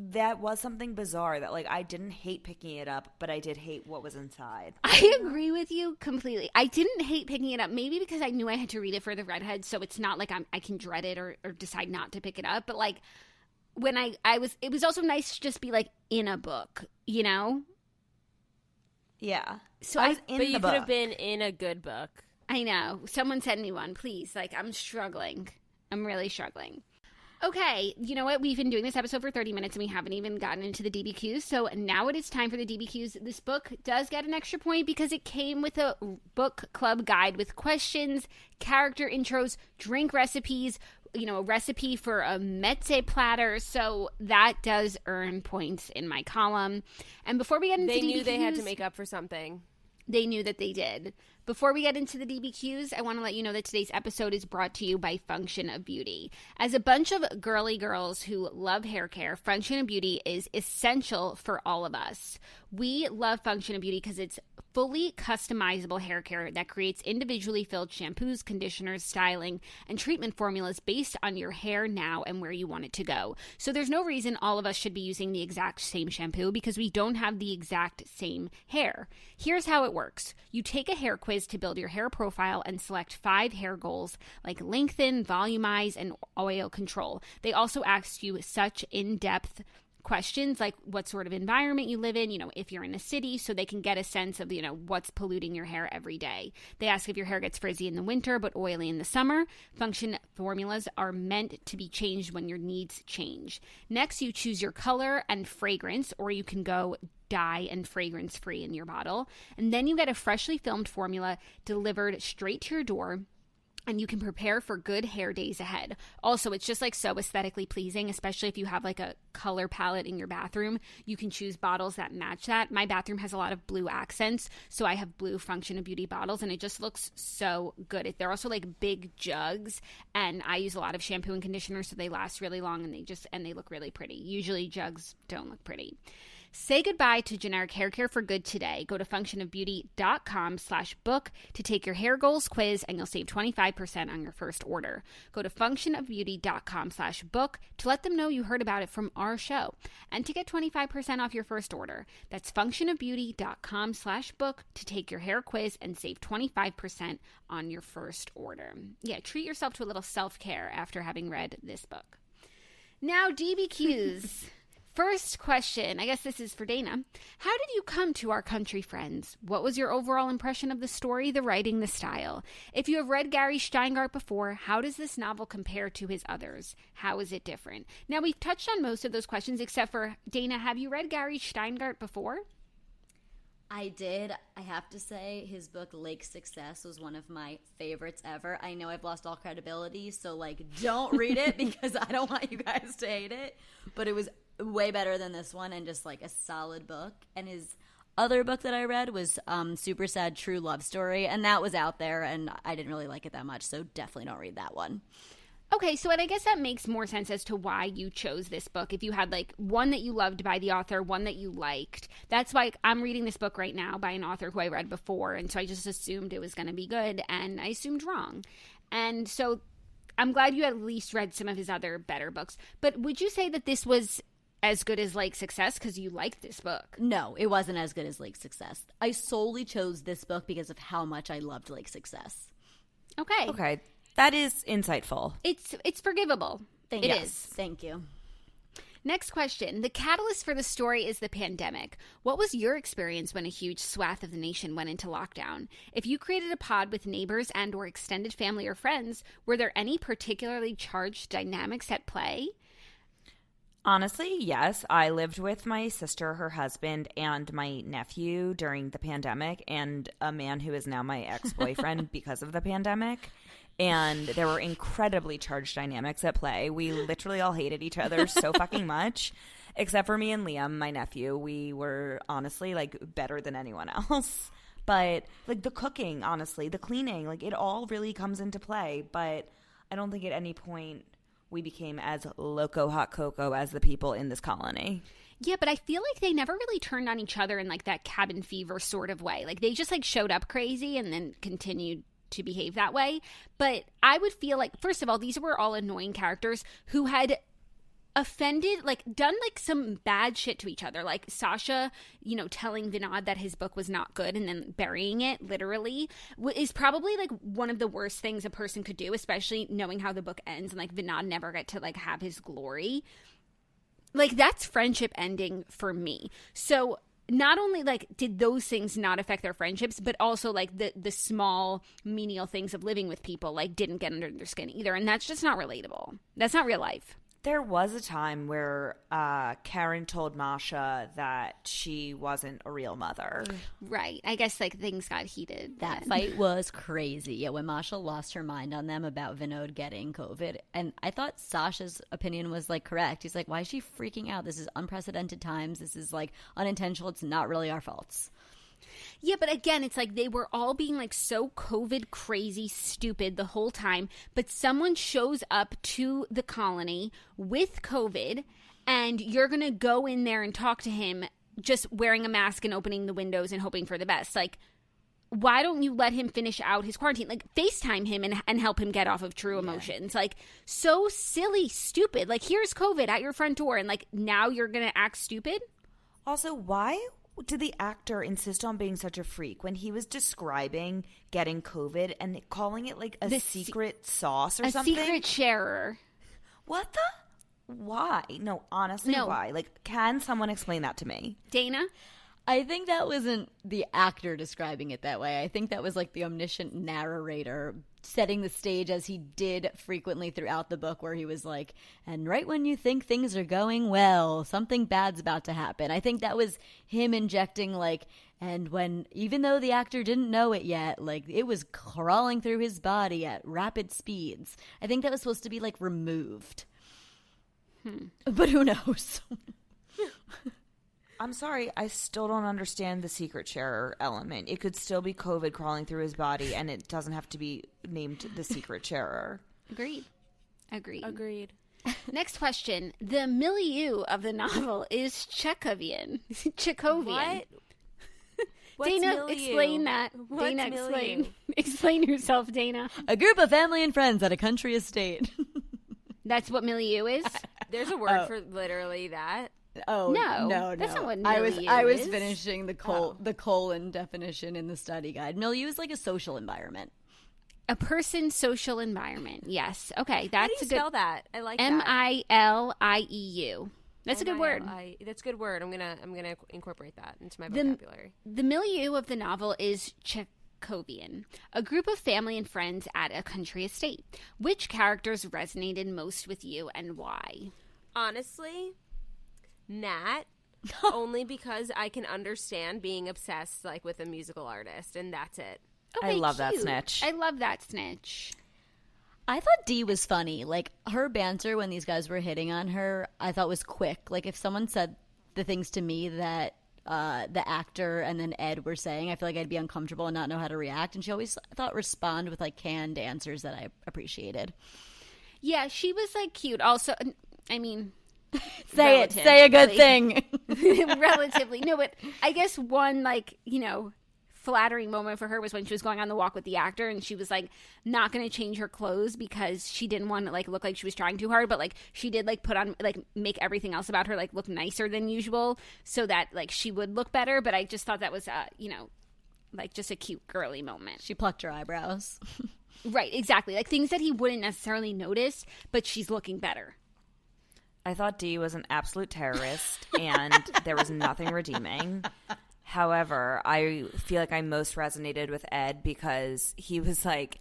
that was something bizarre that like I didn't hate picking it up, but I did hate what was inside. I agree with you completely. I didn't hate picking it up, maybe because I knew I had to read it for the Readhead, so it's not like I'm, I can dread it or, or decide not to pick it up. But like when I I was, it was also nice to just be like in a book, you know. Yeah. So I I- in but the you book. could have been in a good book. I know. Someone send me one, please. Like I'm struggling. I'm really struggling. Okay, you know what? We've been doing this episode for 30 minutes and we haven't even gotten into the DBQs. So now it is time for the DBQs. This book does get an extra point because it came with a book club guide with questions, character intros, drink recipes, you know, a recipe for a mezze platter. So that does earn points in my column. And before we get into They knew they had to make up for something. they knew that they did. Before we get into the DBQs, I want to let you know that today's episode is brought to you by Function of Beauty. As a bunch of girly girls who love hair care, Function of Beauty is essential for all of us. We love Function of Beauty because it's fully customizable hair care that creates individually filled shampoos, conditioners, styling, and treatment formulas based on your hair now and where you want it to go. So there's no reason all of us should be using the exact same shampoo because we don't have the exact same hair. Here's how it works you take a hair quiz to build your hair profile and select five hair goals like lengthen, volumize, and oil control. They also ask you such in depth questions like what sort of environment you live in, you know, if you're in a city, so they can get a sense of, you know, what's polluting your hair every day. They ask if your hair gets frizzy in the winter but oily in the summer. Function formulas are meant to be changed when your needs change. Next, you choose your color and fragrance, or you can go dye and fragrance free in your bottle. And then you get a freshly filmed formula delivered straight to your door and you can prepare for good hair days ahead. Also, it's just like so aesthetically pleasing, especially if you have like a color palette in your bathroom. You can choose bottles that match that. My bathroom has a lot of blue accents, so I have blue Function of Beauty bottles, and it just looks so good. They're also like big jugs, and I use a lot of shampoo and conditioner, so they last really long and they just and they look really pretty. Usually, jugs don't look pretty. Say goodbye to generic hair care for good today. Go to functionofbeauty.com slash book to take your hair goals quiz and you'll save 25% on your first order. Go to functionofbeauty.com slash book to let them know you heard about it from our show and to get 25% off your first order. That's functionofbeauty.com slash book to take your hair quiz and save 25% on your first order. Yeah, treat yourself to a little self-care after having read this book. Now, DBQs. [laughs] First question, I guess this is for Dana. How did you come to our country friends? What was your overall impression of the story, the writing, the style? If you have read Gary Shteyngart before, how does this novel compare to his others? How is it different? Now, we've touched on most of those questions except for Dana, have you read Gary Shteyngart before? I did. I have to say, his book Lake Success was one of my favorites ever. I know I've lost all credibility, so like, don't read it [laughs] because I don't want you guys to hate it. But it was way better than this one, and just like a solid book. And his other book that I read was um, Super Sad True Love Story, and that was out there, and I didn't really like it that much. So definitely don't read that one. Okay, so and I guess that makes more sense as to why you chose this book. If you had like one that you loved by the author, one that you liked. That's why I'm reading this book right now by an author who I read before, and so I just assumed it was going to be good, and I assumed wrong. And so I'm glad you at least read some of his other better books. But would you say that this was as good as Lake Success because you liked this book? No, it wasn't as good as Lake Success. I solely chose this book because of how much I loved Lake Success. Okay, Okay, that is insightful. it's it's forgivable. Thank It you. is. Thank you. Next question. The catalyst for the story is the pandemic. What was your experience when a huge swath of the nation went into lockdown? If you created a pod with neighbors and or extended family or friends, were there any particularly charged dynamics at play? Honestly, yes. I lived with my sister, her husband, and my nephew during the pandemic, and a man who is now my ex boyfriend [laughs] because of the pandemic. and there were incredibly charged dynamics at play. We literally all hated each other so fucking [laughs] much. Except for me and Liam, my nephew, we were honestly like better than anyone else. But like the cooking, honestly, the cleaning, like it all really comes into play. But I don't think at any point we became as loco hot cocoa as the people in this colony. Yeah, but I feel like they never really turned on each other in like that cabin fever sort of way. Like they just like showed up crazy and then continued to behave that way. But I would feel like first of all, these were all annoying characters who had offended like done like some bad shit to each other. Like sasha you know telling vinod that his book was not good and then burying it literally is probably like one of the worst things a person could do especially knowing how the book ends and like vinod never get to like have his glory. Like that's friendship ending for me. So not only like did those things not affect their friendships but also like the the small menial things of living with people like didn't get under their skin either and that's just not relatable. That's not real life There was a time where uh, Karen told Masha that she wasn't a real mother. right i guess like things got heated That then. fight [laughs] was crazy. Yeah, when Masha lost her mind on them about Vinod getting COVID. And I thought Sasha's opinion was like correct. He's like, why is she freaking out? This is unprecedented times. This is like unintentional. It's not really our faults. Yeah, but again, it's like they were all being like so COVID crazy stupid the whole time, but someone shows up to the colony with COVID and you're going to go in there and talk to him just wearing a mask and opening the windows and hoping for the best. Like why don't you let him finish out his quarantine? Like FaceTime him and, and help him get off of true emotions. Like so silly, stupid. Like here's COVID at your front door and like now you're going to act stupid? Also, why did the actor insist on being such a freak when he was describing getting COVID and calling it like a The se- secret sauce or A something? A secret sharer. What the? Why? No, honestly, No. why? Like, can someone explain that to me? Dana? I think that wasn't the actor describing it that way. I think that was like the omniscient narrator setting the stage as he did frequently throughout the book, where he was like, and right when you think things are going well, something bad's about to happen. I think that was him injecting, like, and when, even though the actor didn't know it yet, like, it was crawling through his body at rapid speeds. I think that was supposed to be, like, removed. Hmm. But who knows? [laughs] I'm sorry, I still don't understand the secret sharer element. It could still be COVID crawling through his body, and it doesn't have to be named the secret sharer. Agreed. Agreed. Agreed. [laughs] Next question. The milieu of the novel is Chekhovian. [laughs] Chekhovian. What? [laughs] What's Dana, milieu? explain that. What's Dana, milieu? explain. explain yourself, Dana. A group of family and friends at a country estate. That's what milieu is? There's a word oh. for literally that. Oh No, no, that's no. not what I was. milieu I was is. finishing the col- oh. the colon definition in the study guide. Milieu is like a social environment. a person's social environment. Yes. Okay. How That's do you a good spell that? I like M that. I L I E U. That's a good word. M-I-L-I- That's a good word. I'm gonna I'm gonna incorporate that into my vocabulary. The milieu of the novel is Chekhovian, a group of family and friends at a country estate. Which characters resonated most with you and why? Honestly, Nat. [laughs] only because I can understand being obsessed like with a musical artist, and that's it. I love that snitch. I love that snitch. I thought Dee was funny. Like her banter when these guys were hitting on her, I thought was quick. Like if someone said the things to me that uh, the actor and then Ed were saying, I feel like I'd be uncomfortable and not know how to react. And she always I thought respond with like canned answers that I appreciated. Yeah, she was like cute. Also, I mean, [laughs] Say it. Say a good thing. [laughs] [laughs] relatively no, but I guess one like you know flattering moment for her was when she was going on the walk with the actor and she was like not going to change her clothes because she didn't want to like look like she was trying too hard but like she did like put on like make everything else about her like look nicer than usual so that like she would look better but i just thought that was uh you know like just a cute girly moment she plucked her eyebrows. right exactly like things that he wouldn't necessarily notice but she's looking better I thought Dee was an absolute terrorist, and there was nothing redeeming. However, I feel like I most resonated with Ed because he was like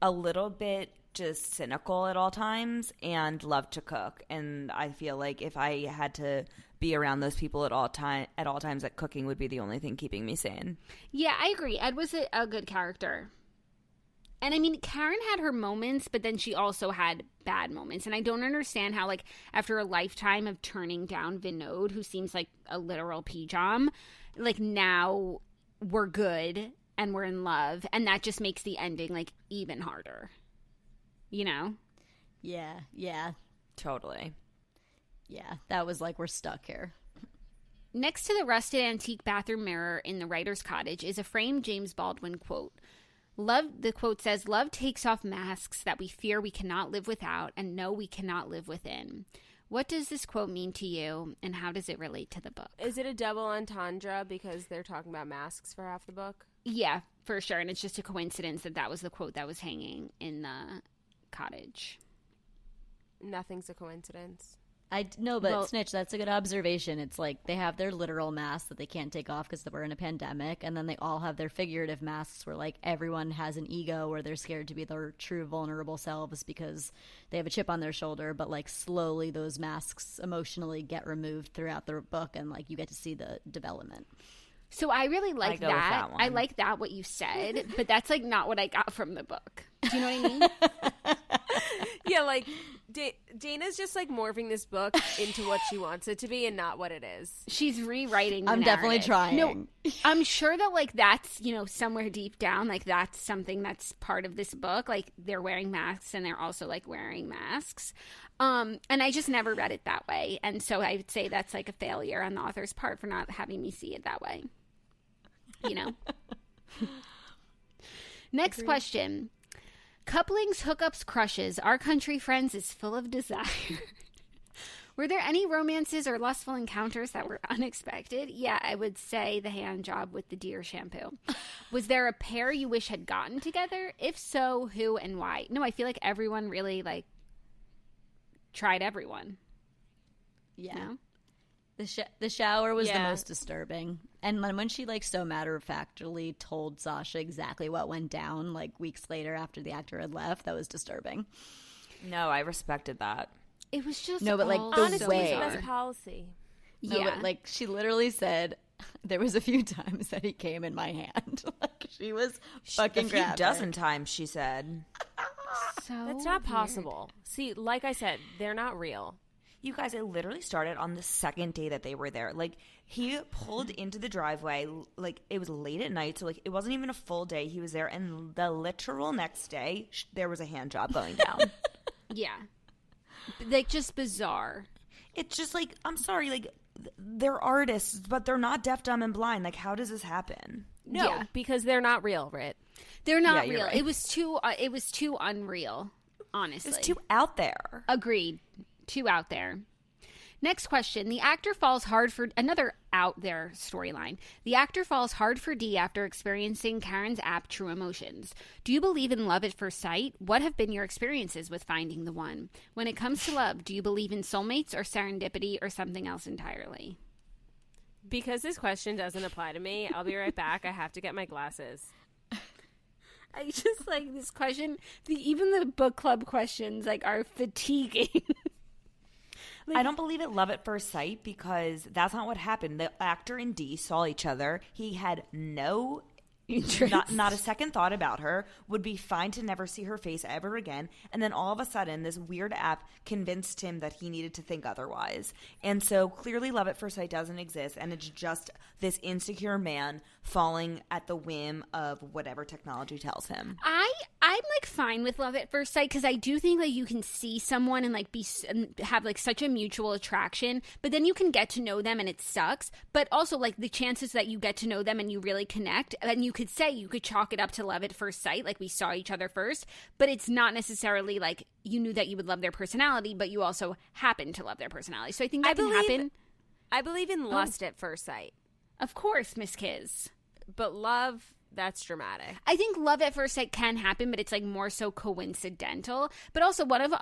a little bit just cynical at all times and loved to cook. And I feel like if I had to be around those people at all time at all times, that cooking would be the only thing keeping me sane. yeah i agree ed was a, a good character And I mean, Karen had her moments, but then she also had bad moments. And I don't understand how, like, after a lifetime of turning down Vinod, who seems like a literal pijam, like now we're good and we're in love. And that just makes the ending, like, even harder. You know? Yeah, yeah, Totally. yeah. That was like we're stuck here. Next to the rusted antique bathroom mirror in the writer's cottage is a framed James Baldwin quote. Love the quote says, Love takes off masks that we fear we cannot live without and know we cannot live within. What does this quote mean to you and how does it relate to the book? Is it a double entendre because they're talking about masks for half the book? Yeah, for sure. And it's just a coincidence that that was the quote that was hanging in the cottage. Nothing's a coincidence. I no, but Well- snitch. That's a good observation. It's like they have their literal masks that they can't take off because we're in a pandemic, and then they all have their figurative masks where like everyone has an ego where they're scared to be their true vulnerable selves because they have a chip on their shoulder. But like slowly, those masks emotionally get removed throughout the book, and like you get to see the development. So I really like go with that. that I like that what you said, but that's like not what I got from the book. Do you know what I mean? [laughs] Yeah, like da- Dana's just like morphing this book into what she wants it to be and not what it is. She's rewriting. the I'm definitely trying. No, I'm sure that like that's you know somewhere deep down like that's something that's part of this book. Like they're wearing masks and they're also like wearing masks. Um, and I just never read it that way, and so I would say that's like a failure on the author's part for not having me see it that way. You know. [laughs] Next question. Couplings, hookups, crushes. Our country friends is full of desire. [laughs] Were there any romances or lustful encounters that were unexpected? Yeah, I would say the hand job with the deer shampoo. [laughs] Was there a pair you wish had gotten together? If so, who and why? No, I feel like everyone really like tried everyone. Yeah. No? The sh- the shower was the most disturbing, and then when she like so matter of factly told Sasha exactly what went down, like weeks later after the actor had left, that was disturbing. No, I respected that. It was just No, but, like, the Honestly, way- it's the best policy. No, yeah, but like she literally said, [laughs] there was a few [laughs] times that he came in my hand. [laughs] like she was fucking a few graphic. dozen times, she said. so That's not weird. possible. See, like I said, they're not real. You guys, it literally started on the second day that they were there. Like he pulled into the driveway, like it was late at night, so like it wasn't even a full day. He was there, and the literal next day, sh- there was a hand job going down. [laughs] Yeah, like just bizarre. it's just like I'm sorry, like th- they're artists, but they're not deaf, dumb, and blind. Like, how does this happen? No, Yeah. because they're not real, Rit. They're not Yeah, real. right. It was too. Uh, it was too unreal. Honestly, It's too out there. Agreed. Too out there. Next question. The actor falls hard for another out there storyline. The actor falls hard for Dee after experiencing Karen's app True Emotions. Do you believe in love at first sight? What have been your experiences with finding the one? When it comes to love, do you believe in soulmates or serendipity or something else entirely? Because this question doesn't apply to me, I'll be right back. I have to get my glasses. [laughs] I just like this question. The even the book club questions like are fatiguing. [laughs] I don't believe it love at first sight because that's not what happened. The actor and Dee saw each other. He had no [laughs] not, not a second thought about her, would be fine to never see her face ever again. And then all of a sudden, this weird app convinced him that he needed to think otherwise. And so clearly, love at first sight doesn't exist. And it's just this insecure man falling at the whim of whatever technology tells him. I I'm like fine with love at first sight because I do think like you can see someone and like be have like such a mutual attraction, but then you can get to know them and it sucks. But also like the chances that you get to know them and you really connect, and you could say you could chalk it up to love at first sight, like we saw each other first, but it's not necessarily like you knew that you would love their personality, but you also happen to love their personality. So I think that I can believe- happen. I believe in oh. lust at first sight, Of course, Miss Kiz. but love, that's dramatic. I think love at first sight can happen, but it's like more so coincidental. But also, one of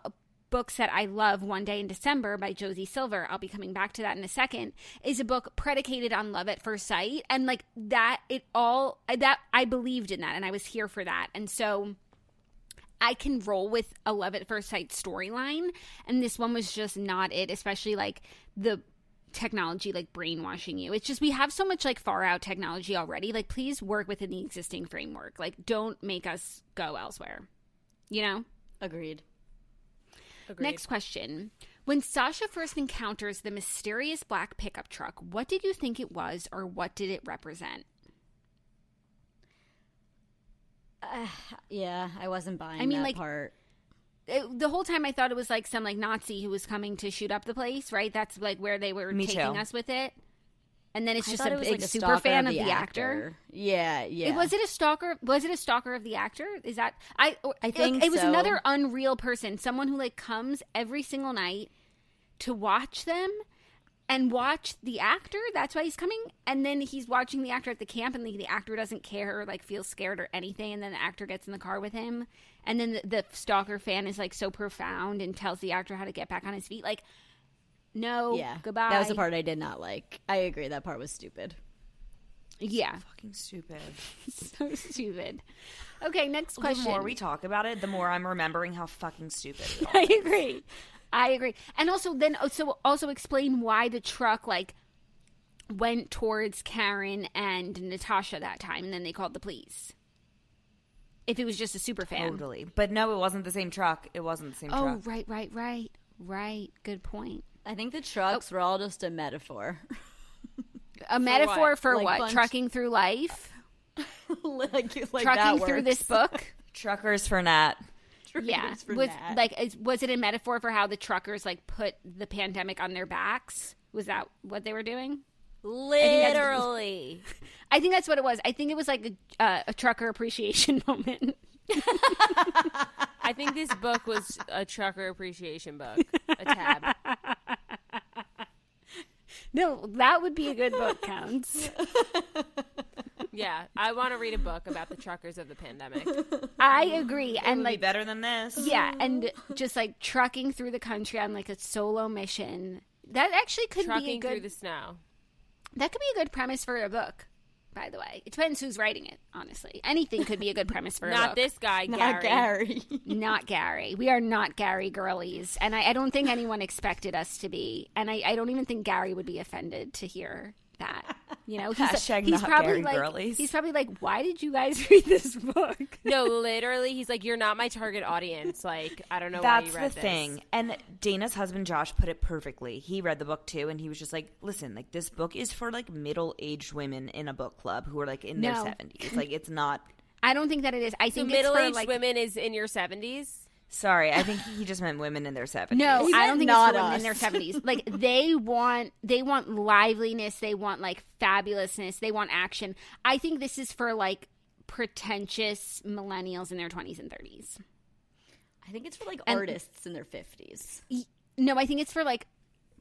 books that I love, One Day in December by Josie Silver, I'll be coming back to that in a second, is a book predicated on love at first sight. And like that, it all, that I believed in that and I was here for that. And so. I can roll with a love at first sight storyline, and this one was just not it. Especially like the technology like brainwashing you. It's just we have so much like far out technology already. Like please work within the existing framework. Like don't make us go elsewhere. You know? Agreed. Agreed. Next question. When Sasha first encounters the mysterious black pickup truck, what did you think it was or what did it represent? [sighs] Yeah, I wasn't buying I mean, that like, part. It- the whole time I thought it was like some like Nazi who was coming to shoot up the place, right? That's like where they were Me taking too. us with it. And then it's I just a it big like a super fan of the, actor. Yeah, yeah. It was it a stalker? Was it a stalker of the actor? Is that I? or- I like, think it was another unreal person, someone who like comes every single night to watch them and watch the actor. That's why he's coming. And then he's watching the actor at the camp, and the, the actor doesn't care or like feels scared or anything. And then the actor gets in the car with him, and then the, the stalker fan is like so profound and tells the actor how to get back on his feet. Like, no, yeah. goodbye. That was the part I did not like. I agree. That part was stupid. Yeah, Fucking stupid. [laughs] so stupid. Okay, next question. The more we talk about it, the more I'm remembering how fucking stupid [laughs] I agree. I agree. And also then oh, also also explain why the truck like went towards Karen and Natasha that time and then they called the police. If it was just a super fan. Totally. But no, it wasn't the same truck. It wasn't the same Oh, truck. right, right, right. Right. Good point. I think the trucks were all just a metaphor. A metaphor what? for Like what? bunch- Trucking through life? [laughs] like, like Trucking that through this book? [laughs] Truckers for Nat. yeah. for Was Nat. like is, was it a metaphor for how the truckers like put the pandemic on their backs? Was that what they were doing? Literally. [laughs] I think that's what it was. I think it was like a, uh, a trucker appreciation moment. [laughs] I think this book was a trucker appreciation book. A tab. [laughs] No, that would be a good book, counts. [laughs] Yeah, I want to read a book about the truckers of the pandemic. I agree. It And would be like, better than this. yeah, and just like trucking through the country on like a solo mission. That actually could be a Trucking good. through the snow. That could be a good premise for a book. By the way, it depends who's writing it. Honestly, anything could be a good premise for a Not book. this guy, Not Gary. Gary. [laughs] not Gary. We are not Gary girlies, and I, I don't think anyone expected us to be. And I, I don't even think Gary would be offended to hear that. You know, he's, Hashtag he's not probably Gary like girlies. he's probably like, why did you guys [laughs] read this book? [laughs] No, literally, he's like, "You're not my target audience." Like, I don't know That's why you the this. thing. And Dana's husband Josh put it perfectly. He read the book too and he was just like, "Listen, like this book is for like middle-aged women in a book club who are like in No. their 70s. Like it's not I don't think that it is. I think it's for, middle-aged like, women is in your seventies. Sorry, I think he just meant women in their 70s. No, He I meant don't think not it's for women us. in their seventies. [laughs] Like they want, they want liveliness. They want like fabulousness. They want action. I think this is for like pretentious millennials in their twenties and thirties. I think it's for like And- artists in their fifties. No, I think it's for like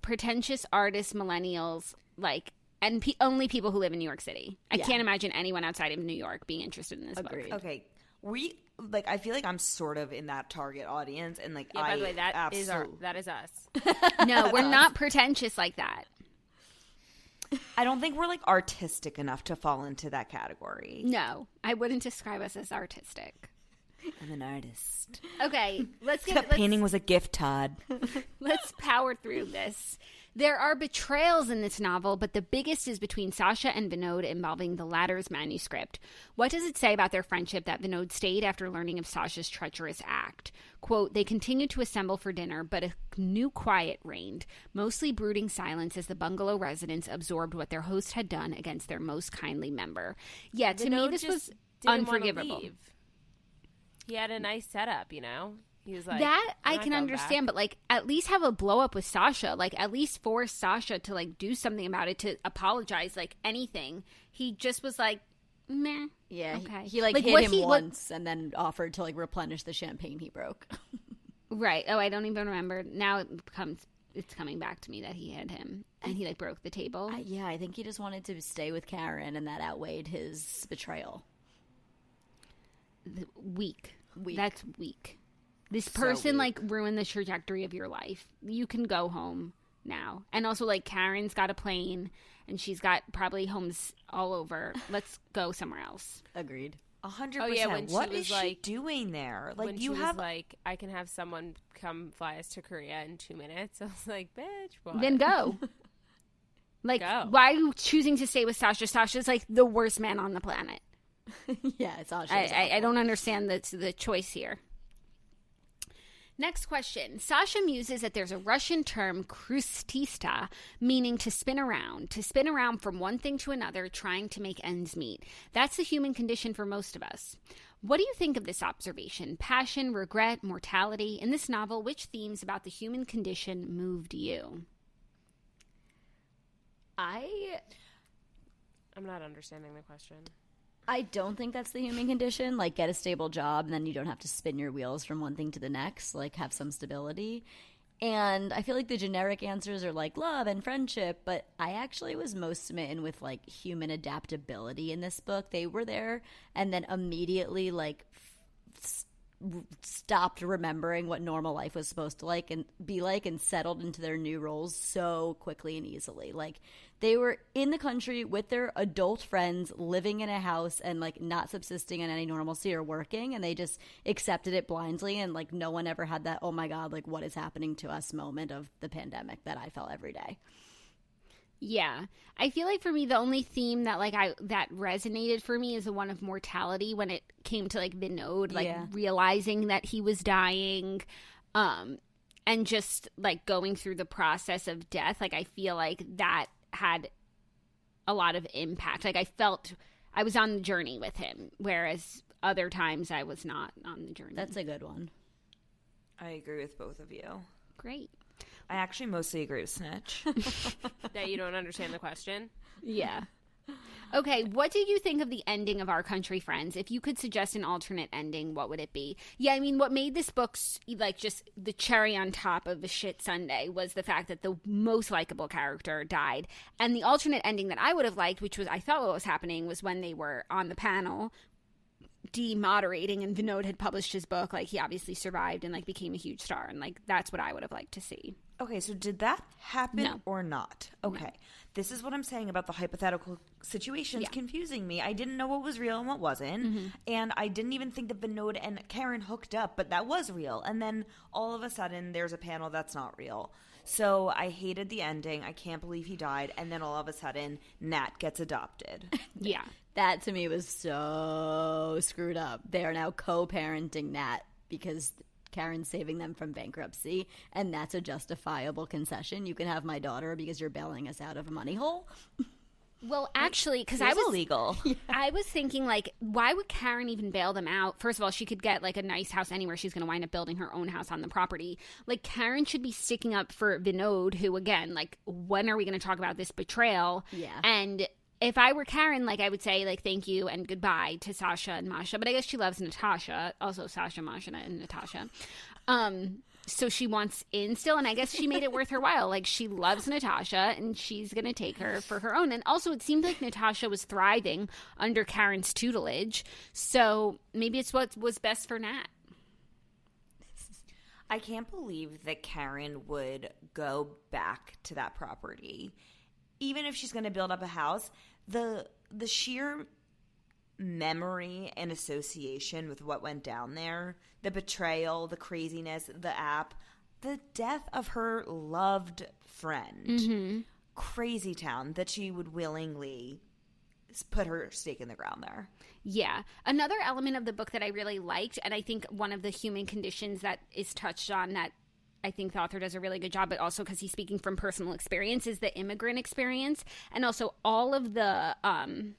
pretentious artists, millennials, like, and pe- only people who live in New York City. I Yeah. can't imagine anyone outside of New York being interested in this Agreed. book. Okay. We like I feel like I'm sort of in that target audience and like Yeah, I by the way, that is our—that is us. [laughs] No, we're not pretentious like that. I don't think we're like artistic enough to fall into that category. No, I wouldn't describe us as artistic. I'm an artist. Okay, let's [laughs] get That painting was a gift, Todd. [laughs] let's power through this. There are betrayals in this novel, but the biggest is between Sasha and Vinod involving the latter's manuscript. What does it say about their friendship that Vinod stayed after learning of Sasha's treacherous act? Quote, they continued to assemble for dinner, but a new quiet reigned, mostly brooding silence as the bungalow residents absorbed what their host had done against their most kindly member. Yeah, to me, this was unforgivable. He had a nice setup, you know. He was like that "I'm I not can understand, back." but like at least have a blow up with Sasha. Like at least force Sasha to like do something about it, to apologize, like anything. He just was like, meh. Yeah, he- Okay. he, like, Like, hit him he- what- once and then offered to like replenish the champagne he broke. [laughs] Right. Oh, I don't even remember. Now it comes. It's coming back to me that he had him and he like broke the table. I- yeah, I think he just wanted to stay with Karen, and that outweighed his betrayal. weak. Weak. That's weak. This person like ruined the trajectory of your life. You can go home now. And also like Karen's got a plane and she's got probably homes all over. Let's go somewhere else. Agreed. A hundred Oh, yeah, percent. when she What was, is she like- doing there? Like when you she have was like, I can have someone come fly us to Korea in two minutes. [laughs] I was like, bitch, what? Then go. [laughs] Like, Go. why are you choosing to stay with Sasha? Sasha's like the worst man on the planet. [laughs] yeah, it's all. I, I, I don't understand the the choice here. Next question. Sasha muses that there's a Russian term krutitsya, meaning to spin around, to spin around from one thing to another, trying to make ends meet. That's the human condition for most of us. What do you think of this observation? Passion, regret, mortality. In this novel, which themes about the human condition moved you? I I'm not understanding the question. I don't think that's the human condition. Like, get a stable job, and then you don't have to spin your wheels from one thing to the next. Like, have some stability. And I feel like the generic answers are like love and friendship, but I actually was most smitten with like human adaptability in this book. They were there and then immediately like f- stopped remembering what normal life was supposed to like and be like and settled into their new roles so quickly and easily. Like they were in the country with their adult friends living in a house and like not subsisting on any normalcy or working and they just accepted it blindly and like no one ever had that oh my god like what is happening to us? moment of the pandemic that i felt every day Yeah. I feel like for me the only theme that like I that resonated for me is the one of mortality when it came to like Vinod, like Yeah. realizing that he was dying um and just like going through the process of death. Like I feel like that had a lot of impact. Like I felt I was on the journey with him whereas other times I was not on the journey. that's a good one I agree with both of you. great. I actually mostly agree with Snitch. [laughs] That you don't understand the question? Yeah. Okay, what did you think of the ending of Our Country Friends? If you could suggest an alternate ending, what would it be? Yeah, I mean, what made this book like just the cherry on top of the shit Sunday was the fact that the most likable character died. And the alternate ending that I would have liked, which was I thought what was happening, was when they were on the panel demoderating and Vinod had published his book, like he obviously survived and like became a huge star and like that's what I would have liked to see. Okay, so did that happen No. or not? Okay. This is what I'm saying about the hypothetical situations Yeah. Mm-hmm. confusing me. I didn't know what was real and what wasn't. And I didn't even think that Vinod and Karen hooked up, but that was real. And then all of a sudden there's a panel that's not real. So I hated the ending. I can't believe he died. And then all of a sudden Nat gets adopted. [laughs] Yeah. That to me was so screwed up. They are now co-parenting Nat because Karen's saving them from bankruptcy, and that's a justifiable concession. You can have my daughter because you're bailing us out of a money hole. Well, [laughs] actually, because I was illegal. [laughs] I was thinking, like, why would Karen even bail them out? First of all, she could get like a nice house anywhere. She's going to wind up building her own house on the property. Like, Karen should be sticking up for Vinod, who, again, like, when are we going to talk about this betrayal? Yeah. And if I were Karen, like, I would say, like, thank you and goodbye to Sasha and Masha. But I guess she loves Natasha, also Sasha, Masha, and Natasha. Um, so she wants in still, and I guess she made it worth her while. Like she loves Natasha, and she's gonna take her for her own. And also, it seemed like Natasha was thriving under Karen's tutelage, so maybe it's what was best for Nat. I can't believe that Karen would go back to that property. Even if she's going to build up a house, the the sheer memory and association with what went down there, the betrayal, the craziness, the app, the death of her loved friend. Mm-hmm. Crazy town that she would willingly put her stake in the ground there. Yeah. Another element of the book that I really liked, and I think one of the human conditions that is touched on that I think the author does a really good job, but also because he's speaking from personal experience, is the immigrant experience. And also all of the um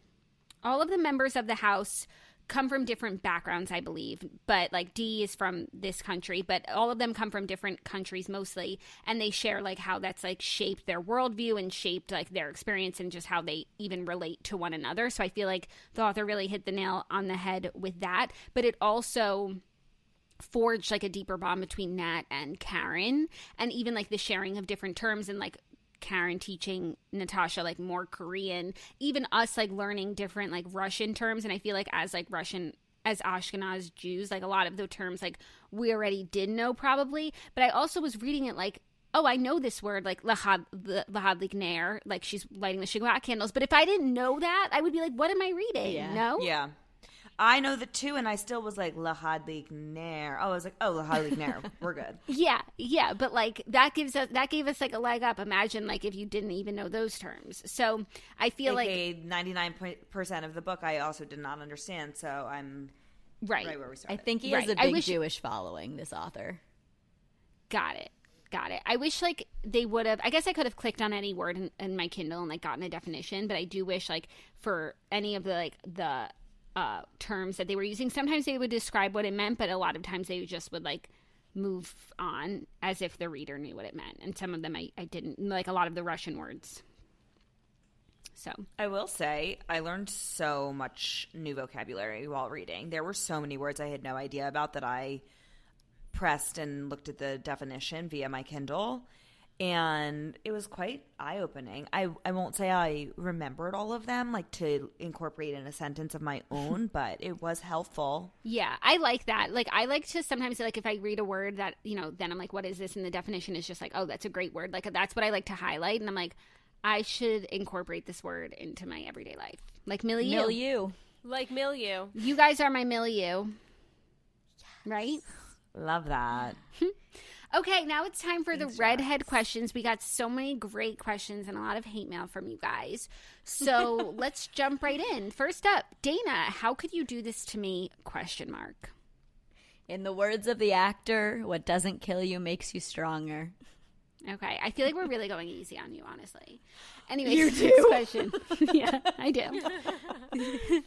all of the members of the house come from different backgrounds, I believe. But like Dee is from this country, but all of them come from different countries mostly, and they share like how that's like shaped their worldview and shaped like their experience and just how they even relate to one another. So I feel like the author really hit the nail on the head with that. But it also forged like a deeper bond between Nat and Karen, and even like the sharing of different terms and like Karen teaching Natasha like more Korean, even us like learning different like Russian terms. And I feel like as like Russian as Ashkenaz Jews, like a lot of the terms like we already did know probably. But I also was reading it like. Oh, I know this word, like lahad, the lahad likner, like she's lighting the shigwa candles. But if I didn't know that, I would be like, "What am I reading?" Yeah. No, Yeah. I know the two, and I still was like La Hadligner. Oh, I was like, oh, La Hadligner. [laughs] We're good. Yeah, yeah, but like that gives us that gave us like a leg up. Imagine like if you didn't even know those terms. So I feel like ninety nine percent of the book I also did not understand. So I'm right, right where we started. I think he Right. has a big wish- Jewish following. This author. Got it. Got it. I wish like they would have. I guess I could have clicked on any word in, in my Kindle and like gotten a definition, but I do wish like for any of the like the uh terms that they were using, sometimes they would describe what it meant, but a lot of times they just would like move on as if the reader knew what it meant, and some of them I, I didn't. Like a lot of the Russian words. So I will say I learned so much new vocabulary while reading. There were so many words I had no idea about that I pressed and looked at the definition via my Kindle. And it was quite eye opening. I, I won't say I remembered all of them, like to incorporate in a sentence of my [laughs] own, but it was helpful. Yeah, I like that. Like I like to sometimes like if I read a word that, you know, then I'm like what is this and the definition is just like, "Oh, that's a great word." Like that's what I like to highlight and I'm like I should incorporate this word into my everyday life. Like milieu. Milieu. Like milieu. You guys are my milieu. Right? Love that. [laughs] Okay, now it's time for the Readhead questions. We got so many great questions and a lot of hate mail from you guys. So [laughs] let's jump right in. First up, Dana, how could you do this to me? Question mark. In the words of the actor, what doesn't kill you makes you stronger. Okay, I feel like we're really going easy on you, honestly. [laughs] Anyway, you do. question. [laughs] yeah, I do.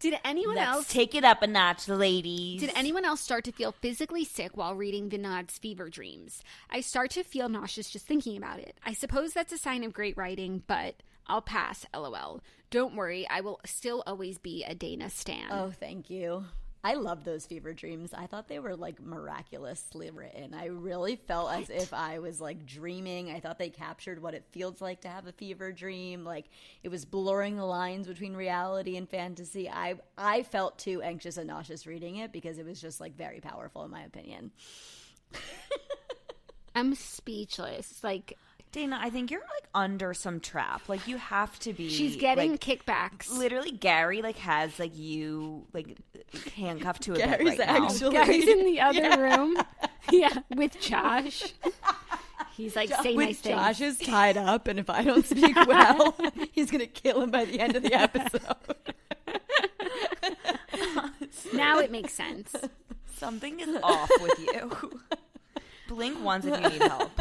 Did anyone Let's else take it up a notch, ladies. Did anyone else start to feel physically sick while reading Vinod's Fever Dreams? I start to feel nauseous just thinking about it. I suppose that's a sign of great writing, but I'll pass, lol. Don't worry, I will still always be a Dana Stan. Oh, thank you. I love those fever dreams. I thought they were like miraculously written. I really felt as if I was like dreaming. I thought they captured what it feels like to have a fever dream. Like it was blurring the lines between reality and fantasy. I I felt too anxious and nauseous reading it because it was just like very powerful in my opinion. [laughs] I'm speechless. Like Dana, I think you're like under some trap. Like you have to be. she's getting like, kickbacks. literally Gary like has like you like handcuffed to a bed Gary's right now. actually Gary's in the [laughs] other room. [laughs] Yeah, with Josh. He's like, say With nice things. Josh is tied up, and if I don't speak [laughs] well, he's gonna kill him by the end of the episode. Now it makes sense. Something is off with you. Blink once if you need help.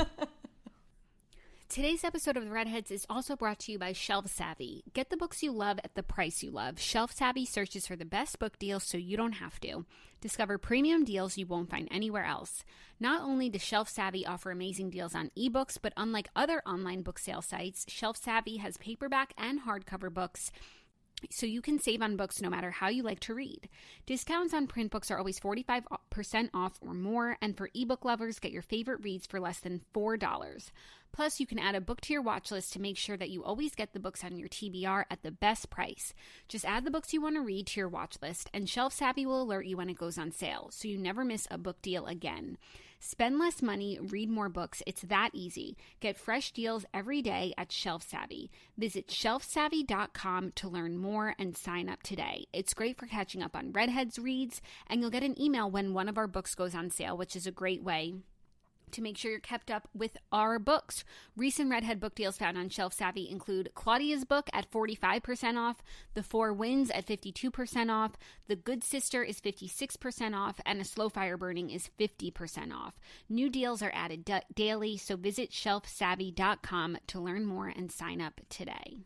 Today's episode of the Readheads is also brought to you by Shelf Savvy. Get the books you love at the price you love. Shelf Savvy searches for the best book deals so you don't have to. Discover premium deals you won't find anywhere else. Not only does Shelf Savvy offer amazing deals on ebooks, but unlike other online book sale sites, Shelf Savvy has paperback and hardcover books so you can save on books no matter how you like to read. Discounts on print books are always 45% off or more, and for ebook lovers, get your favorite reads for less than $4. Plus, you can add a book to your watch list to make sure that you always get the books on your TBR at the best price. Just add the books you want to read to your watch list, and Shelf Savvy will alert you when it goes on sale, so you never miss a book deal again. Spend less money, read more books. It's that easy. Get fresh deals every day at Shelf Savvy. Visit shelfsavvy.com to learn more and sign up today. It's great for catching up on Readheads reads, and you'll get an email when one of our books goes on sale, which is a great way to make sure you're kept up with our books. Recent Readhead book deals found on Shelf Savvy include Claudia's book at 45% off, The Four Winds at 52% off, The Good Sister is 56% off, and A Slow Fire Burning is 50% off. New deals are added da- daily, so visit shelfsavvy.com to learn more and sign up today.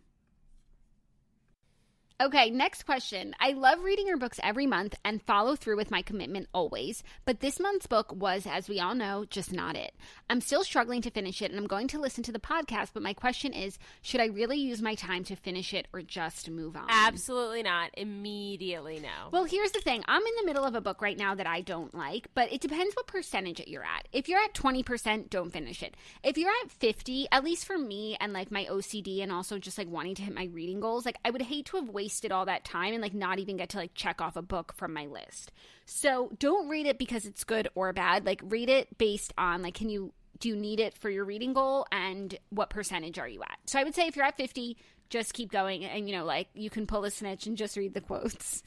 Okay, next question. I love reading your books every month and follow through with my commitment always, but this month's book was, as we all know, just not it. I'm still struggling to finish it and I'm going to listen to the podcast, but my question is should I really use my time to finish it or just move on? Absolutely not. Immediately no. Well, here's the thing. I'm in the middle of a book right now that I don't like, but it depends what percentage you're at. If you're at 20%, don't finish it. If you're at 50, at least for me and like my OCD and also just like wanting to hit my reading goals, like I would hate to have wasted all that time and like not even get to like check off a book from my list. So, don't read it because it's good or bad. Like read it based on like can you do you need it for your reading goal and what percentage are you at? So, I would say if you're at 50, just keep going and you know like you can pull a snitch and just read the quotes.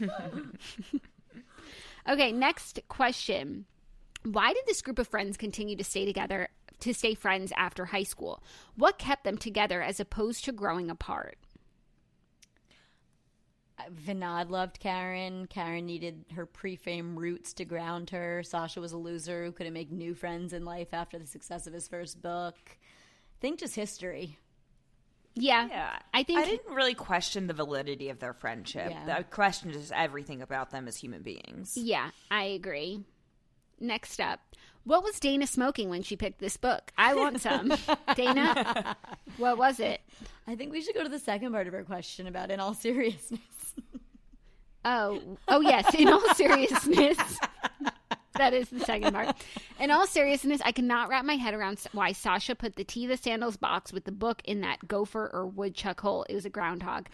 [laughs] okay, next question. Why did this group of friends continue to stay together to stay friends after high school? What kept them together as opposed to growing apart? Vinod loved Karen. Karen needed her pre-fame roots to ground her. Sasha was a loser who couldn't make new friends in life after the success of his first book. I think just history. Yeah, Yeah, I think I didn't really question the validity of their friendship. Yeah. I questioned just everything about them as human beings. Yeah, I agree. Next up, what was Dana smoking when she picked this book? I want some. [laughs] Dana, what was it? I think we should go to the second part of her question about in all seriousness. Oh, oh yes. In all [laughs] seriousness, that is the second part. In all seriousness, I cannot wrap my head around why Sasha put the tea, the Sandals box with the book in that gopher or woodchuck hole. It was a groundhog.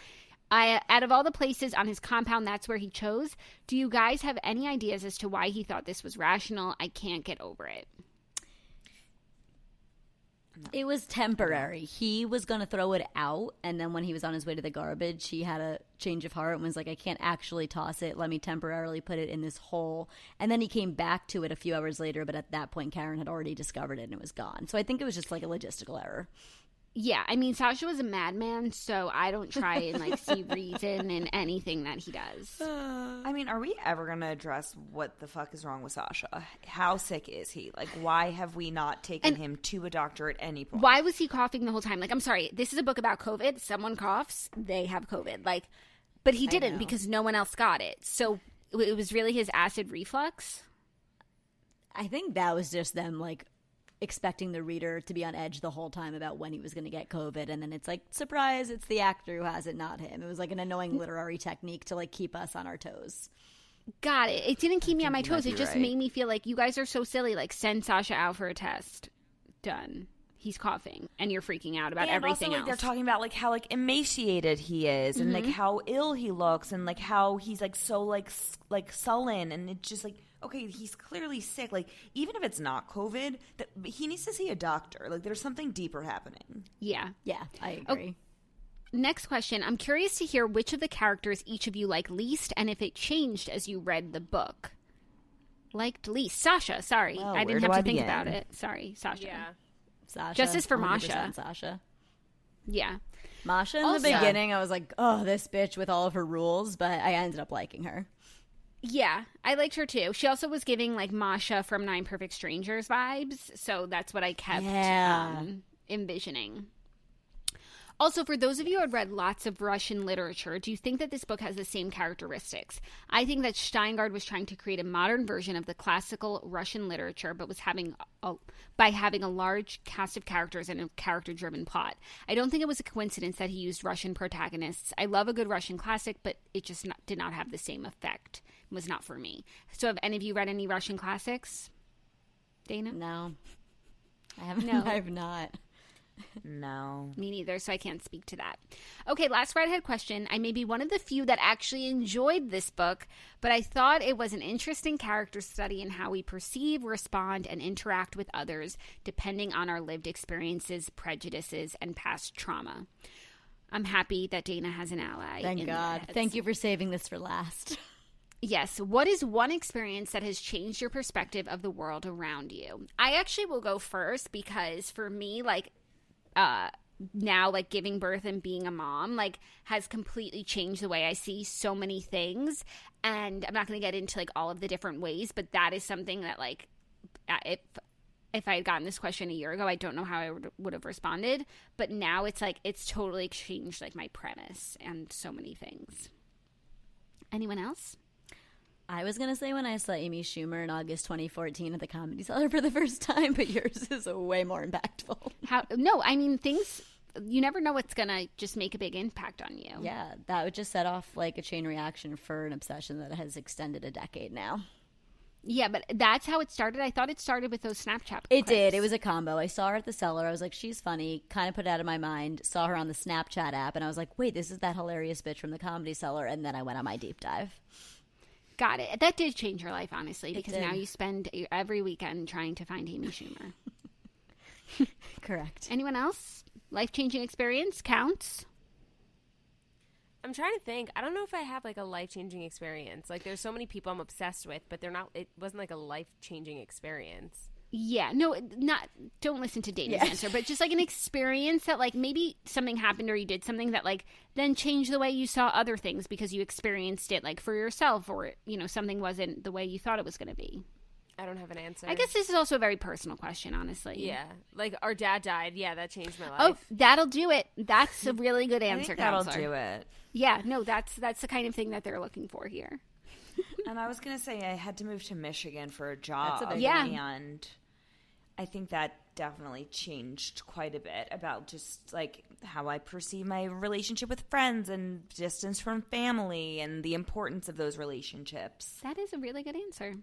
I, out of all the places on his compound, that's where he chose. Do you guys have any ideas as to why he thought this was rational? I can't get over it. It was temporary. He was going to throw it out, and then when he was on his way to the garbage, he had a change of heart and was like, I can't actually toss it. Let me temporarily put it in this hole. And then he came back to it a few hours later, but at that point, Karen had already discovered it and it was gone. So I think it was just like a logistical error. Yeah, I mean Sasha was a madman, so I don't try and like see [laughs] reason in anything that he does. [sighs] I mean, are we ever going to address what the fuck is wrong with Sasha? How sick is he? Like, why have we not taken him to a doctor at any point? Why was he coughing the whole time? Like, I'm sorry, this is a book about COVID. Someone coughs, they have COVID. Like, but he didn't because no one else got it. So it was really his acid reflux. I think that was just them like expecting the reader to be on edge the whole time about when he was going to get COVID. And then it's like, surprise, it's the actor who has it, not him. It was like an annoying mm. literary technique to like keep us on our toes. Got it. It didn't keep me on my toes. It just right. made me feel like you guys are so silly. Like, send Sasha out for a test. Done. He's coughing, and you're freaking out about and everything also, like, else. They're talking about like how like emaciated he is, and like mm-hmm. how ill he looks, and like how he's like so like s- like sullen, and it's just like okay, he's clearly sick. Like even if it's not COVID, that he needs to see a doctor. Like there's something deeper happening. yeah. Yeah, I oh, agree. Next question. I'm curious to hear which of the characters each of you like least, and if it changed as you read the book. Liked least. Sasha, sorry. Well, I didn't have to I think begin? about it. Sorry, Sasha. Yeah. Sasha. Justice for Masha. Sasha. Yeah. Masha in Also- the beginning, I was like, oh, this bitch with all of her rules, but I ended up liking her. Yeah, I liked her too. She also was giving like Masha from Nine Perfect Strangers vibes, so that's what I kept Yeah. um, envisioning. Also, for those of you who had read lots of Russian literature, do you think that this book has the same characteristics? I think that Shteyngart was trying to create a modern version of the classical Russian literature, but was having a, by having a large cast of characters and a character-driven plot. I don't think it was a coincidence that he used Russian protagonists. I love a good Russian classic, but it just not, did not have the same effect. It was not for me. So, have any of you read any Russian classics? Dana? No. I haven't. No. [laughs] I have not. No. Me neither, so I can't speak to that. Okay, last Readhead question. I may be one of the few that actually enjoyed this book, but I thought it was an interesting character study in how we perceive, respond, and interact with others depending on our lived experiences, prejudices, and past trauma. I'm happy that Dana has an ally. Thank God. Thank you for saving this for last. [laughs] Yes. What is one experience that has changed your perspective of the world around you? I actually will go first because for me, like, uh, now, like, giving birth and being a mom, like, has completely changed the way I see so many things. And I'm not going to get into, like, all of the different ways, but that is something that, like, uh, if if I had gotten this question a year ago, I don't know how I would, would have responded. But now it's like it's totally changed like my premise and so many things. Anyone else? I was gonna say when I saw Amy Schumer in August 2014 at the Comedy Cellar for the first time, but yours is way more impactful. How? No, I mean things. You never know what's gonna just make a big impact on you. Yeah, that would just set off like a chain reaction for an obsession that has extended a decade now. Yeah, but that's how it started. I thought it started with those Snapchat. It clips. did. It was a combo. I saw her at the cellar. I was like, she's funny. Kind of put it out of my mind. Saw her on the Snapchat app, and I was like, wait, this is that hilarious bitch from the Comedy Cellar. And then I went on my deep dive. Got it. That did change your life, honestly, because now you spend every weekend trying to find Amy Schumer. [laughs] Correct. Anyone else? Life changing experience counts. I'm trying to think. I don't know if I have like a life changing experience. Like, there's so many people I'm obsessed with, but they're not. It wasn't like a life changing experience. Yeah, no, not don't listen to Dana's answer, but just like an experience that like maybe something happened or you did something that like then changed the way you saw other things because you experienced it like for yourself or you know something wasn't the way you thought it was going to be. I don't have an answer. I guess this is also a very personal question, honestly. Yeah, like our dad died. Yeah, that changed my oh, life. Oh, that'll do it. That's a [laughs] really good I answer. think that'll counselor. do it. Yeah, no, that's that's the kind of thing that they're looking for here. And I was gonna say I had to move to Michigan for a job. That's a big Yeah. and I think that definitely changed quite a bit about just like how I perceive my relationship with friends and distance from family and the importance of those relationships. That is a really good answer.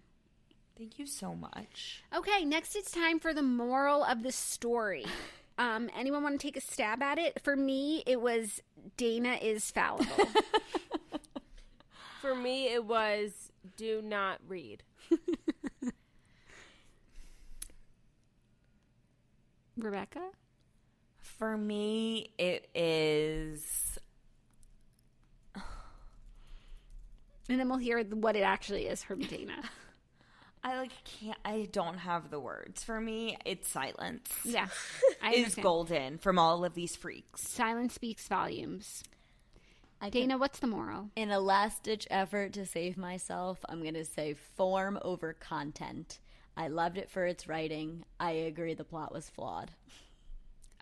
Thank you so much. Okay, next it's time for the moral of the story. [laughs] Um, anyone want to take a stab at it? For me, it was Dana is fallible. [laughs] For me, it was do not read. [laughs] Rebecca? For me, it is And then we'll hear what it actually is from Dana. [laughs] I like can't I don't have the words. For me, it's silence. Yeah. [laughs] I Is understand. golden from all of these freaks. Silence speaks volumes. I Dana, what's the moral? In a last ditch effort to save myself, I'm going to say form over content. I loved it for its writing. I agree the plot was flawed.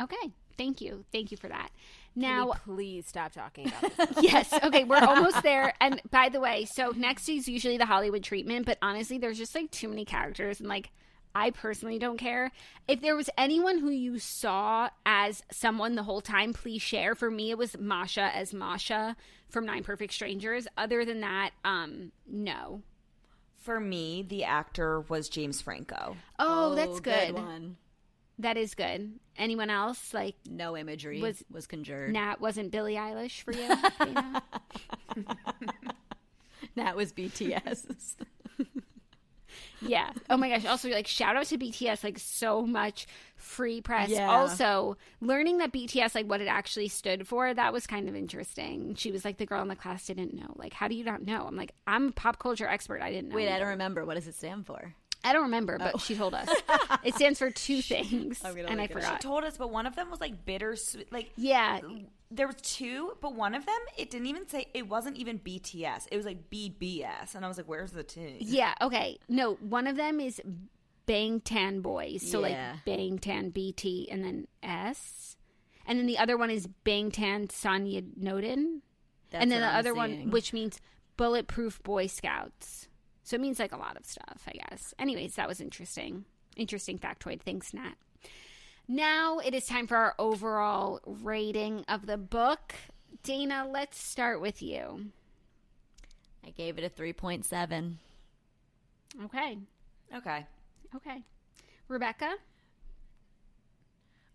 Okay. Thank you. Thank you for that. Can Now, we please stop talking about this. [laughs] yes. Okay, we're [laughs] almost there. And by the way, so next is usually the Hollywood treatment, but honestly, there's just like too many characters, and like I personally don't care. If there was anyone who you saw as someone the whole time, please share. For me, it was Masha as Masha from Nine Perfect Strangers. Other than that, um, no. For me, the actor was James Franco. Oh, oh that's good. one. That is good. Anyone else like? No imagery Was- was, conjured. Nat wasn't Billie Eilish for you. [laughs] Dana? that was BTS. [laughs] Yeah. Oh my gosh. Also, like, shout out to BTS. Like, so much free press. Yeah. Also, learning that BTS, like, what it actually stood for, that was kind of interesting. She was like, the girl in the class didn't know. Like, how do you not know? I'm like, I'm a pop culture expert. I didn't know. Wait, I don't remember. What does it stand for? I don't remember, but oh. she told us. [laughs] it stands for two things. Oh, and I look it up. forgot. Told us, but one of them was like bittersweet. Like Yeah. there was two, but one of them it didn't even say it wasn't even BTS. It was like BBS, and I was like, "Where's the two?" Yeah. Okay. No, one of them is Bangtan Boys. So, Yeah. like, Bangtan BT and then S. And then the other one is Bangtan Sonya Noden. That's and then the I'm other one, which means Bulletproof Boy Scouts. So it means like a lot of stuff, I guess. Anyways, that was interesting. Interesting factoid. Thanks, Nat. Now it is time for our overall rating of the book. Dana, let's start with you. I gave it a 3.7. Okay. Okay, Okay. Rebecca?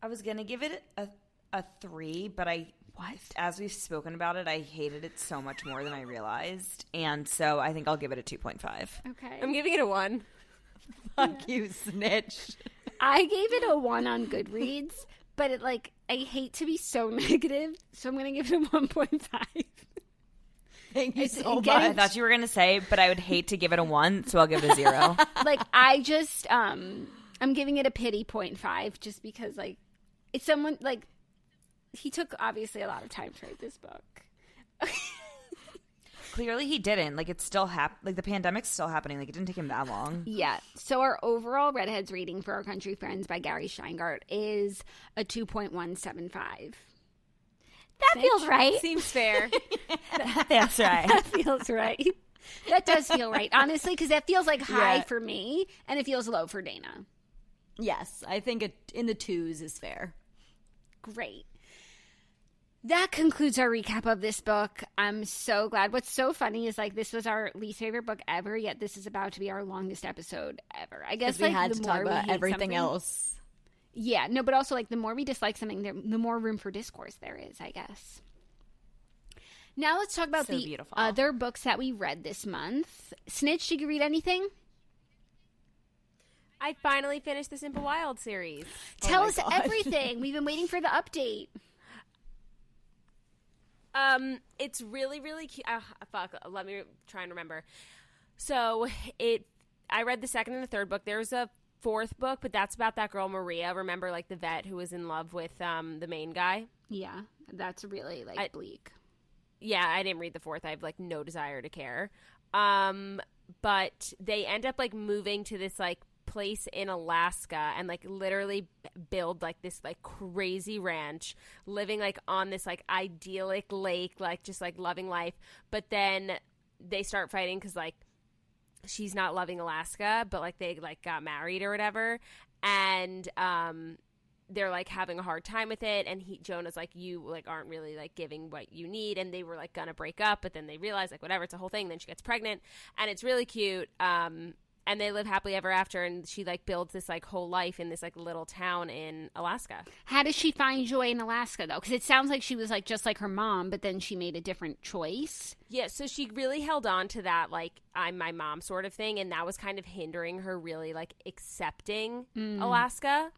I was gonna give it a a three, but I what as we've spoken about it, I hated it so much more than I realized, and so I think I'll give it a two point five. Okay. I'm giving it a one. [laughs] Fuck you, snitch. I gave it a one on Goodreads, but it like I hate to be so [laughs] negative, so I'm gonna give it a one point five. Thank you It's so getting- I thought you were gonna say, but I would hate to give it a one, so I'll give it a zero. [laughs] like I just um I'm giving it a pity point five just because like it's someone like he took obviously a lot of time to write this book. [laughs] Clearly, he didn't. Like it's still hap- Like the pandemic's still happening. Like it didn't take him that long. Yeah. So our overall Readheads reading for our country friends by Gary Shteyngart is a two point one seven five. That feels right. Seems fair. [laughs] That's right. That feels right. That does feel right, honestly, because that feels like high Yeah. for me and it feels low for Dana. Yes, I think it in the twos is fair. Great. That concludes our recap of this book. I'm so glad. What's so funny is like this was our least favorite book ever, yet this is about to be our longest episode ever. I guess we like had the to talk about everything else. Yeah, no, but also like the more we dislike something, the, the more room for discourse there is, I guess. Now let's talk about So the beautiful. other books that we read this month. Snitch, did you read anything? I finally finished the Simple Wild series. Tell oh my us God. [laughs] everything. We've been waiting for the update. Um, it's really, really cute. Uh, fuck, let me try and remember. So it, I read the second and the third book. There's a fourth book, but that's about that girl Maria. Remember, like the vet who was in love with um the main guy. Yeah, that's really like I- bleak. yeah, I didn't read the fourth. I have like no desire to care. Um, but they end up like moving to this like place in Alaska and like literally build like this like crazy ranch, living like on this like idyllic lake, like just like loving life. But then they start fighting because like she's not loving Alaska, but like they like got married or whatever, and um they're like having a hard time with it. And he jonah's like you like aren't really like giving what you need. And they were like gonna break up but then they realize like whatever it's a whole thing. Then she gets pregnant. And it's really cute. Um and they live happily ever after and she like builds this like whole life in this like little town in alaska How does she find joy in Alaska though? Because it sounds like she was like just like her mom, but then she made a different choice. yeah so she really held on to that like i'm my mom sort of thing and that was kind of hindering her really like accepting mm. alaska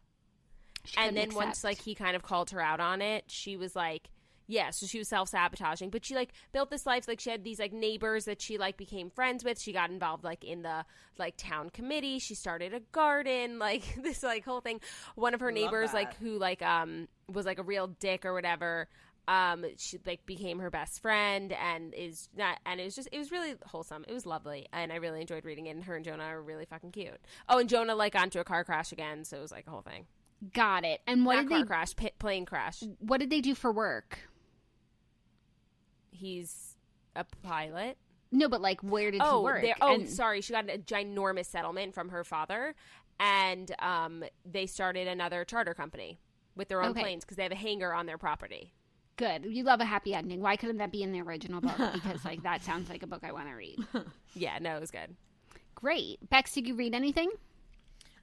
She and then once like he kind of called her out on it she was like yeah so she was self-sabotaging but she like built this life like she had these like neighbors that she like became friends with. She got involved like in the like town committee. She started a garden [laughs] like this like whole thing. One of her neighbors like who like um was like a real dick or whatever um she like became her best friend and is not and it was just it was really wholesome. It was lovely and i really enjoyed reading it and her and jonah are really fucking cute. Oh and jonah like onto a car crash again so it was like a whole thing. Got it. And what not did car they crash, pit, plane crash. what did they do for work? He's a pilot. No, but like where did oh, he work? there- oh, And- sorry. She got a ginormous settlement from her father, and um, they started another charter company with their own Okay. planes because they have a hangar on their property. Good. You love a happy ending. Why couldn't that be in the original book? [laughs] Because like that sounds like a book I want to read. [laughs] Yeah, no, it was good. Great. Bex, did you read anything?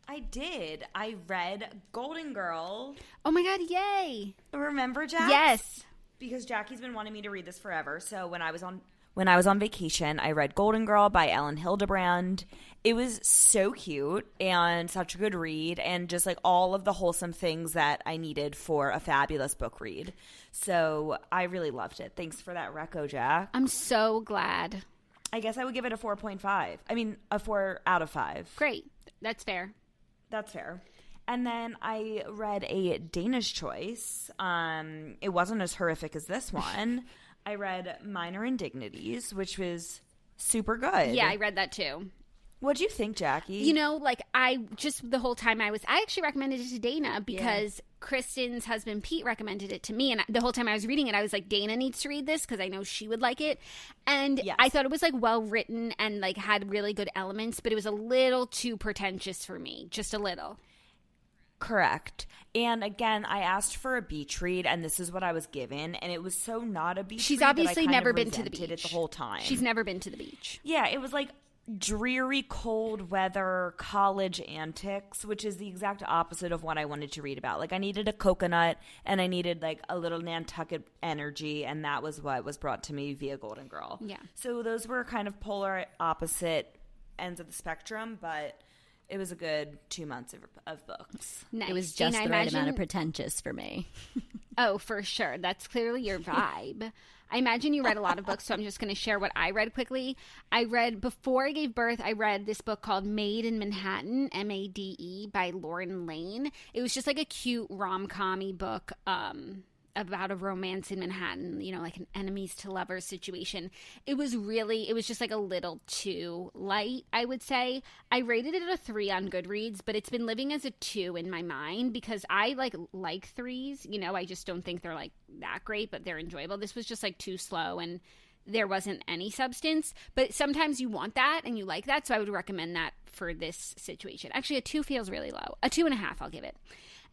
I did. I read Golden Girl. Oh my god, yay. Remember Jack? Yes. Because Jackie's been wanting me to read this forever. So when I was on when I was on vacation, I read Golden Girl by Elin Hilderbrand. It was so cute and such a good read and just like all of the wholesome things that I needed for a fabulous book read. So I really loved it. Thanks for that reco, Jack. I'm so glad. I guess I would give it a 4.5. I mean, a 4 out of 5. Great. That's fair. That's fair. And then I read a Dana's choice. Um, it wasn't as horrific as this one. [laughs] I read Minor Indignities, which was super good. Yeah, I read that too. What'd you think, Jackie? You know, like I just the whole time I was, I actually recommended it to Dana because Kristen's husband Pete recommended it to me, and the whole time I was reading it, I was like, Dana needs to read this because I know she would like it, and Yes. I thought it was like well written and like had really good elements, but it was a little too pretentious for me, just a little. Correct. And again, I asked for a beach read, and this is what I was given, and it was so not a beach. She's read that I obviously never been to the beach it the whole time. She's never been to the beach. Yeah, it was like dreary cold weather college antics, which is the exact opposite of what I wanted to read about. Like I needed a coconut and I needed like a little Nantucket energy and that was what was brought to me via Golden Girl. Yeah. So those were kind of polar opposite ends of the spectrum, but it was a good 2 months of, of books. Nice. It was just I the right amount of pretentious for me. [laughs] Oh, for sure. That's clearly your vibe. I imagine you read a lot of books, so I'm just going to share what I read quickly. I read, before I gave birth, I read this book called Made in Manhattan, M A D E, by Lauren Layne. It was just like a cute rom com book um, about a romance in Manhattan, you know, like an enemies to lovers situation. It was really, it was just like a little too light, I would say. I rated it a three on Goodreads, but it's been living as a two in my mind because I like like threes. You know, I just don't think they're like that great, but they're enjoyable. This was just like too slow and there wasn't any substance. But sometimes you want that and you like that, so I would recommend that for this situation. Actually, a two feels really low. A two and a half, I'll give it.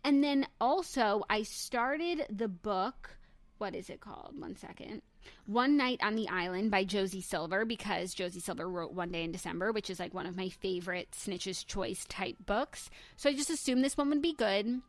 And then also, I started the book. What is it called? One second. One Night on the Island by Josie Silver because Josie Silver wrote One Day in December, which is like one of my favorite Snitch's Choice type books. So I just assumed this one would be good.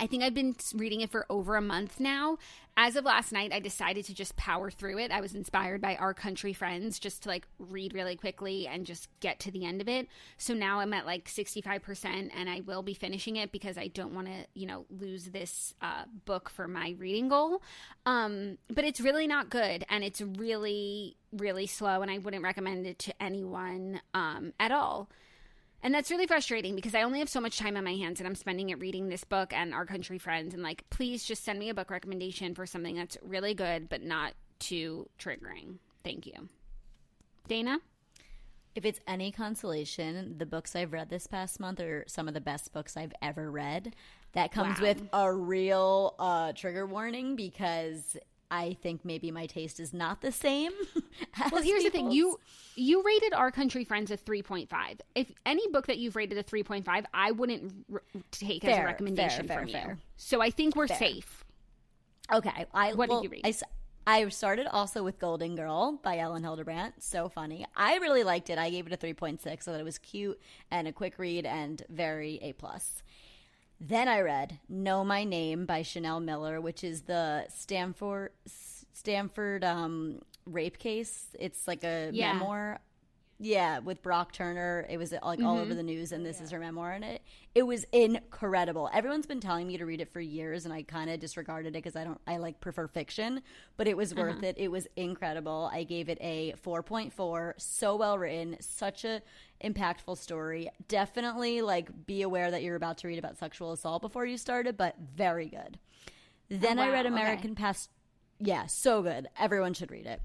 I think I've been reading it for over a month now. As of last night, I decided to just power through it. I was inspired by Our Country Friends just to like read really quickly and just get to the end of it. So now I'm at like 65% and I will be finishing it because I don't want to, you know, lose this uh, book for my reading goal. Um, but it's really not good and it's really, really slow and I wouldn't recommend it to anyone um, at all. And that's really frustrating because I only have so much time on my hands and I'm spending it reading this book and Our Country Friends. And like, please just send me a book recommendation for something that's really good but not too triggering. Thank you. Dana? If it's any consolation, the books I've read this past month are some of the best books I've ever read. That comes Wow. with a real uh, trigger warning because I think maybe my taste is not the same. [laughs] Well, here's the thing. You you rated Our Country Friends a 3.5. If any book that you've rated a 3.5, I wouldn't r- take as a recommendation fair, from fair, you. So I think we're safe. Okay. I, What did you read? I, I started also with Golden Girl by Elin Hilderbrand. So funny. I really liked it. I gave it a 3.6 so that it was cute and a quick read and very A+. plus. Then I read Know My Name by Chanel Miller, which is the Stanford Stanford um, rape case. It's like a Yeah. memoir. Yeah, with Brock Turner. It was like all Mm-hmm. over the news, and this is her memoir in it. It was incredible. Everyone's been telling me to read it for years, and I kind of disregarded it because I don't. I like prefer fiction, but it was Uh-huh. worth it. It was incredible. I gave it a four point four. So well written, such a impactful story. Definitely like be aware that you're about to read about sexual assault before you start it, but very good. Then I wow, read okay. American Past. Yeah, so good. Everyone should read it.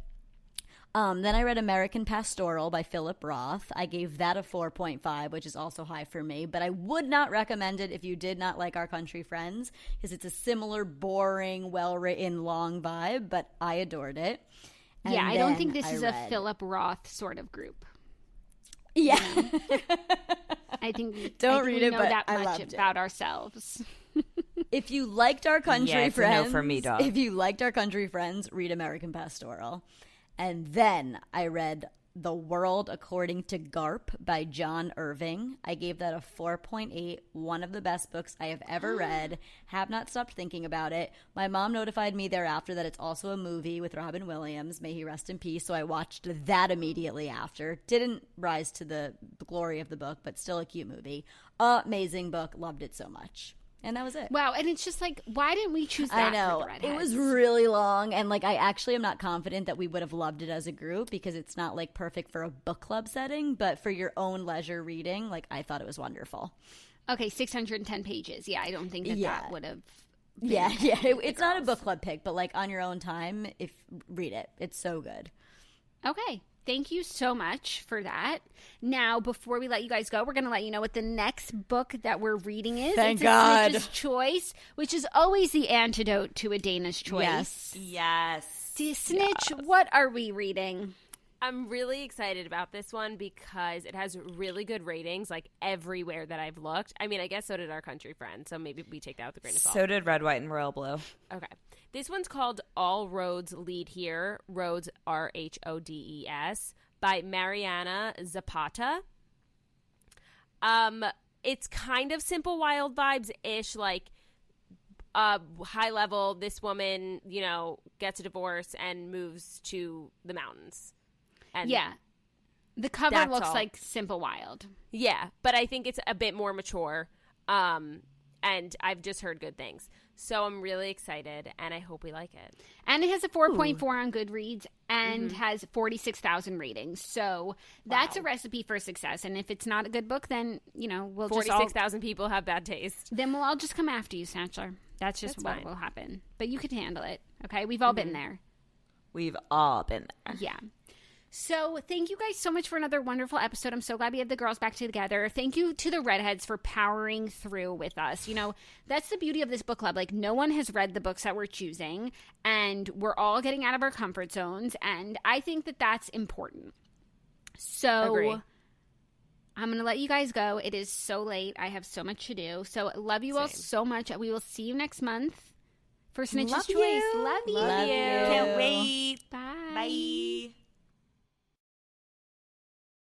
Um, then I read American Pastoral by Philip Roth. I gave that a 4.5, which is also high for me, but I would not recommend it if you did not like Our Country Friends, because it's a similar, boring, well written, long vibe, but I adored it. And yeah, I don't think this I is a Philip Roth sort of group. Yeah. [laughs] I think Don't I think read we it, know but that I much loved it. about ourselves. [laughs] if you liked Our Country Yeah, it's a no Friends, for me, dog. if you liked Our Country Friends, read American Pastoral. And then I read The World According to Garp by John Irving. I gave that a 4.8, one of the best books I have ever [gasps] read. Have not stopped thinking about it. My mom notified me thereafter that it's also a movie with Robin Williams. May he rest in peace. So I watched that immediately after. Didn't rise to the glory of the book, but still a cute movie. Amazing book. Loved it so much. And that was it. Wow, and it's just like, why didn't we choose that? I know. It was really long and like I actually am not confident that we would have loved it as a group because it's not like perfect for a book club setting, but for your own leisure reading, like I thought it was wonderful. okay. Six hundred and ten pages. Yeah, I don't think that Yeah. that would have. Yeah, yeah. It, it's not a book club pick, but like on your own time, if read it. It's so good. Okay. Thank you so much for that. Now, before we let you guys go, we're going to let you know what the next book that we're reading is. Thank it's God. A Snitch's Choice, which is always the antidote to a Dana's Choice. Yes. Yes. Snitch, what are we reading? I'm really excited about this one because it has really good ratings, like everywhere that I've looked. I mean, I guess so did our country friend, so maybe we take that with a grain of salt. So did red, white, and royal blue. Okay. This one's called All Rhodes Lead Here. Rhodes R H O D E S by Mariana Zapata. Um it's kind of simple wild vibes ish like uh high level this woman, you know, gets a divorce and moves to the mountains. And Yeah. The cover looks all. like Simple Wild. Yeah, but I think it's a bit more mature. Um and I've just heard good things. So I'm really excited and I hope we like it. And it has a 4.4 on Goodreads and Mm-hmm. has 46,000 ratings. So that's a recipe for success. And if it's not a good book, then, you know, we'll just all, 46,000 people have bad taste. then we'll all just come after you, Snatcher. That's just That's what fine. will happen. But you can handle it. Okay. We've all been Mm-hmm. there. We've all been there. Yeah. So thank you guys so much for another wonderful episode. I'm so glad we have the girls back together. Thank you to the readheads for powering through with us. You know, that's the beauty of this book club. Like no one has read the books that we're choosing and we're all getting out of our comfort zones and I think that that's important. So Agree. I'm going to let you guys go. It is so late. I have so much to do. So love you all so much. We will see you next month for Snitch's Love Choice. you. Love you. Love you. Can't wait. Bye. Bye.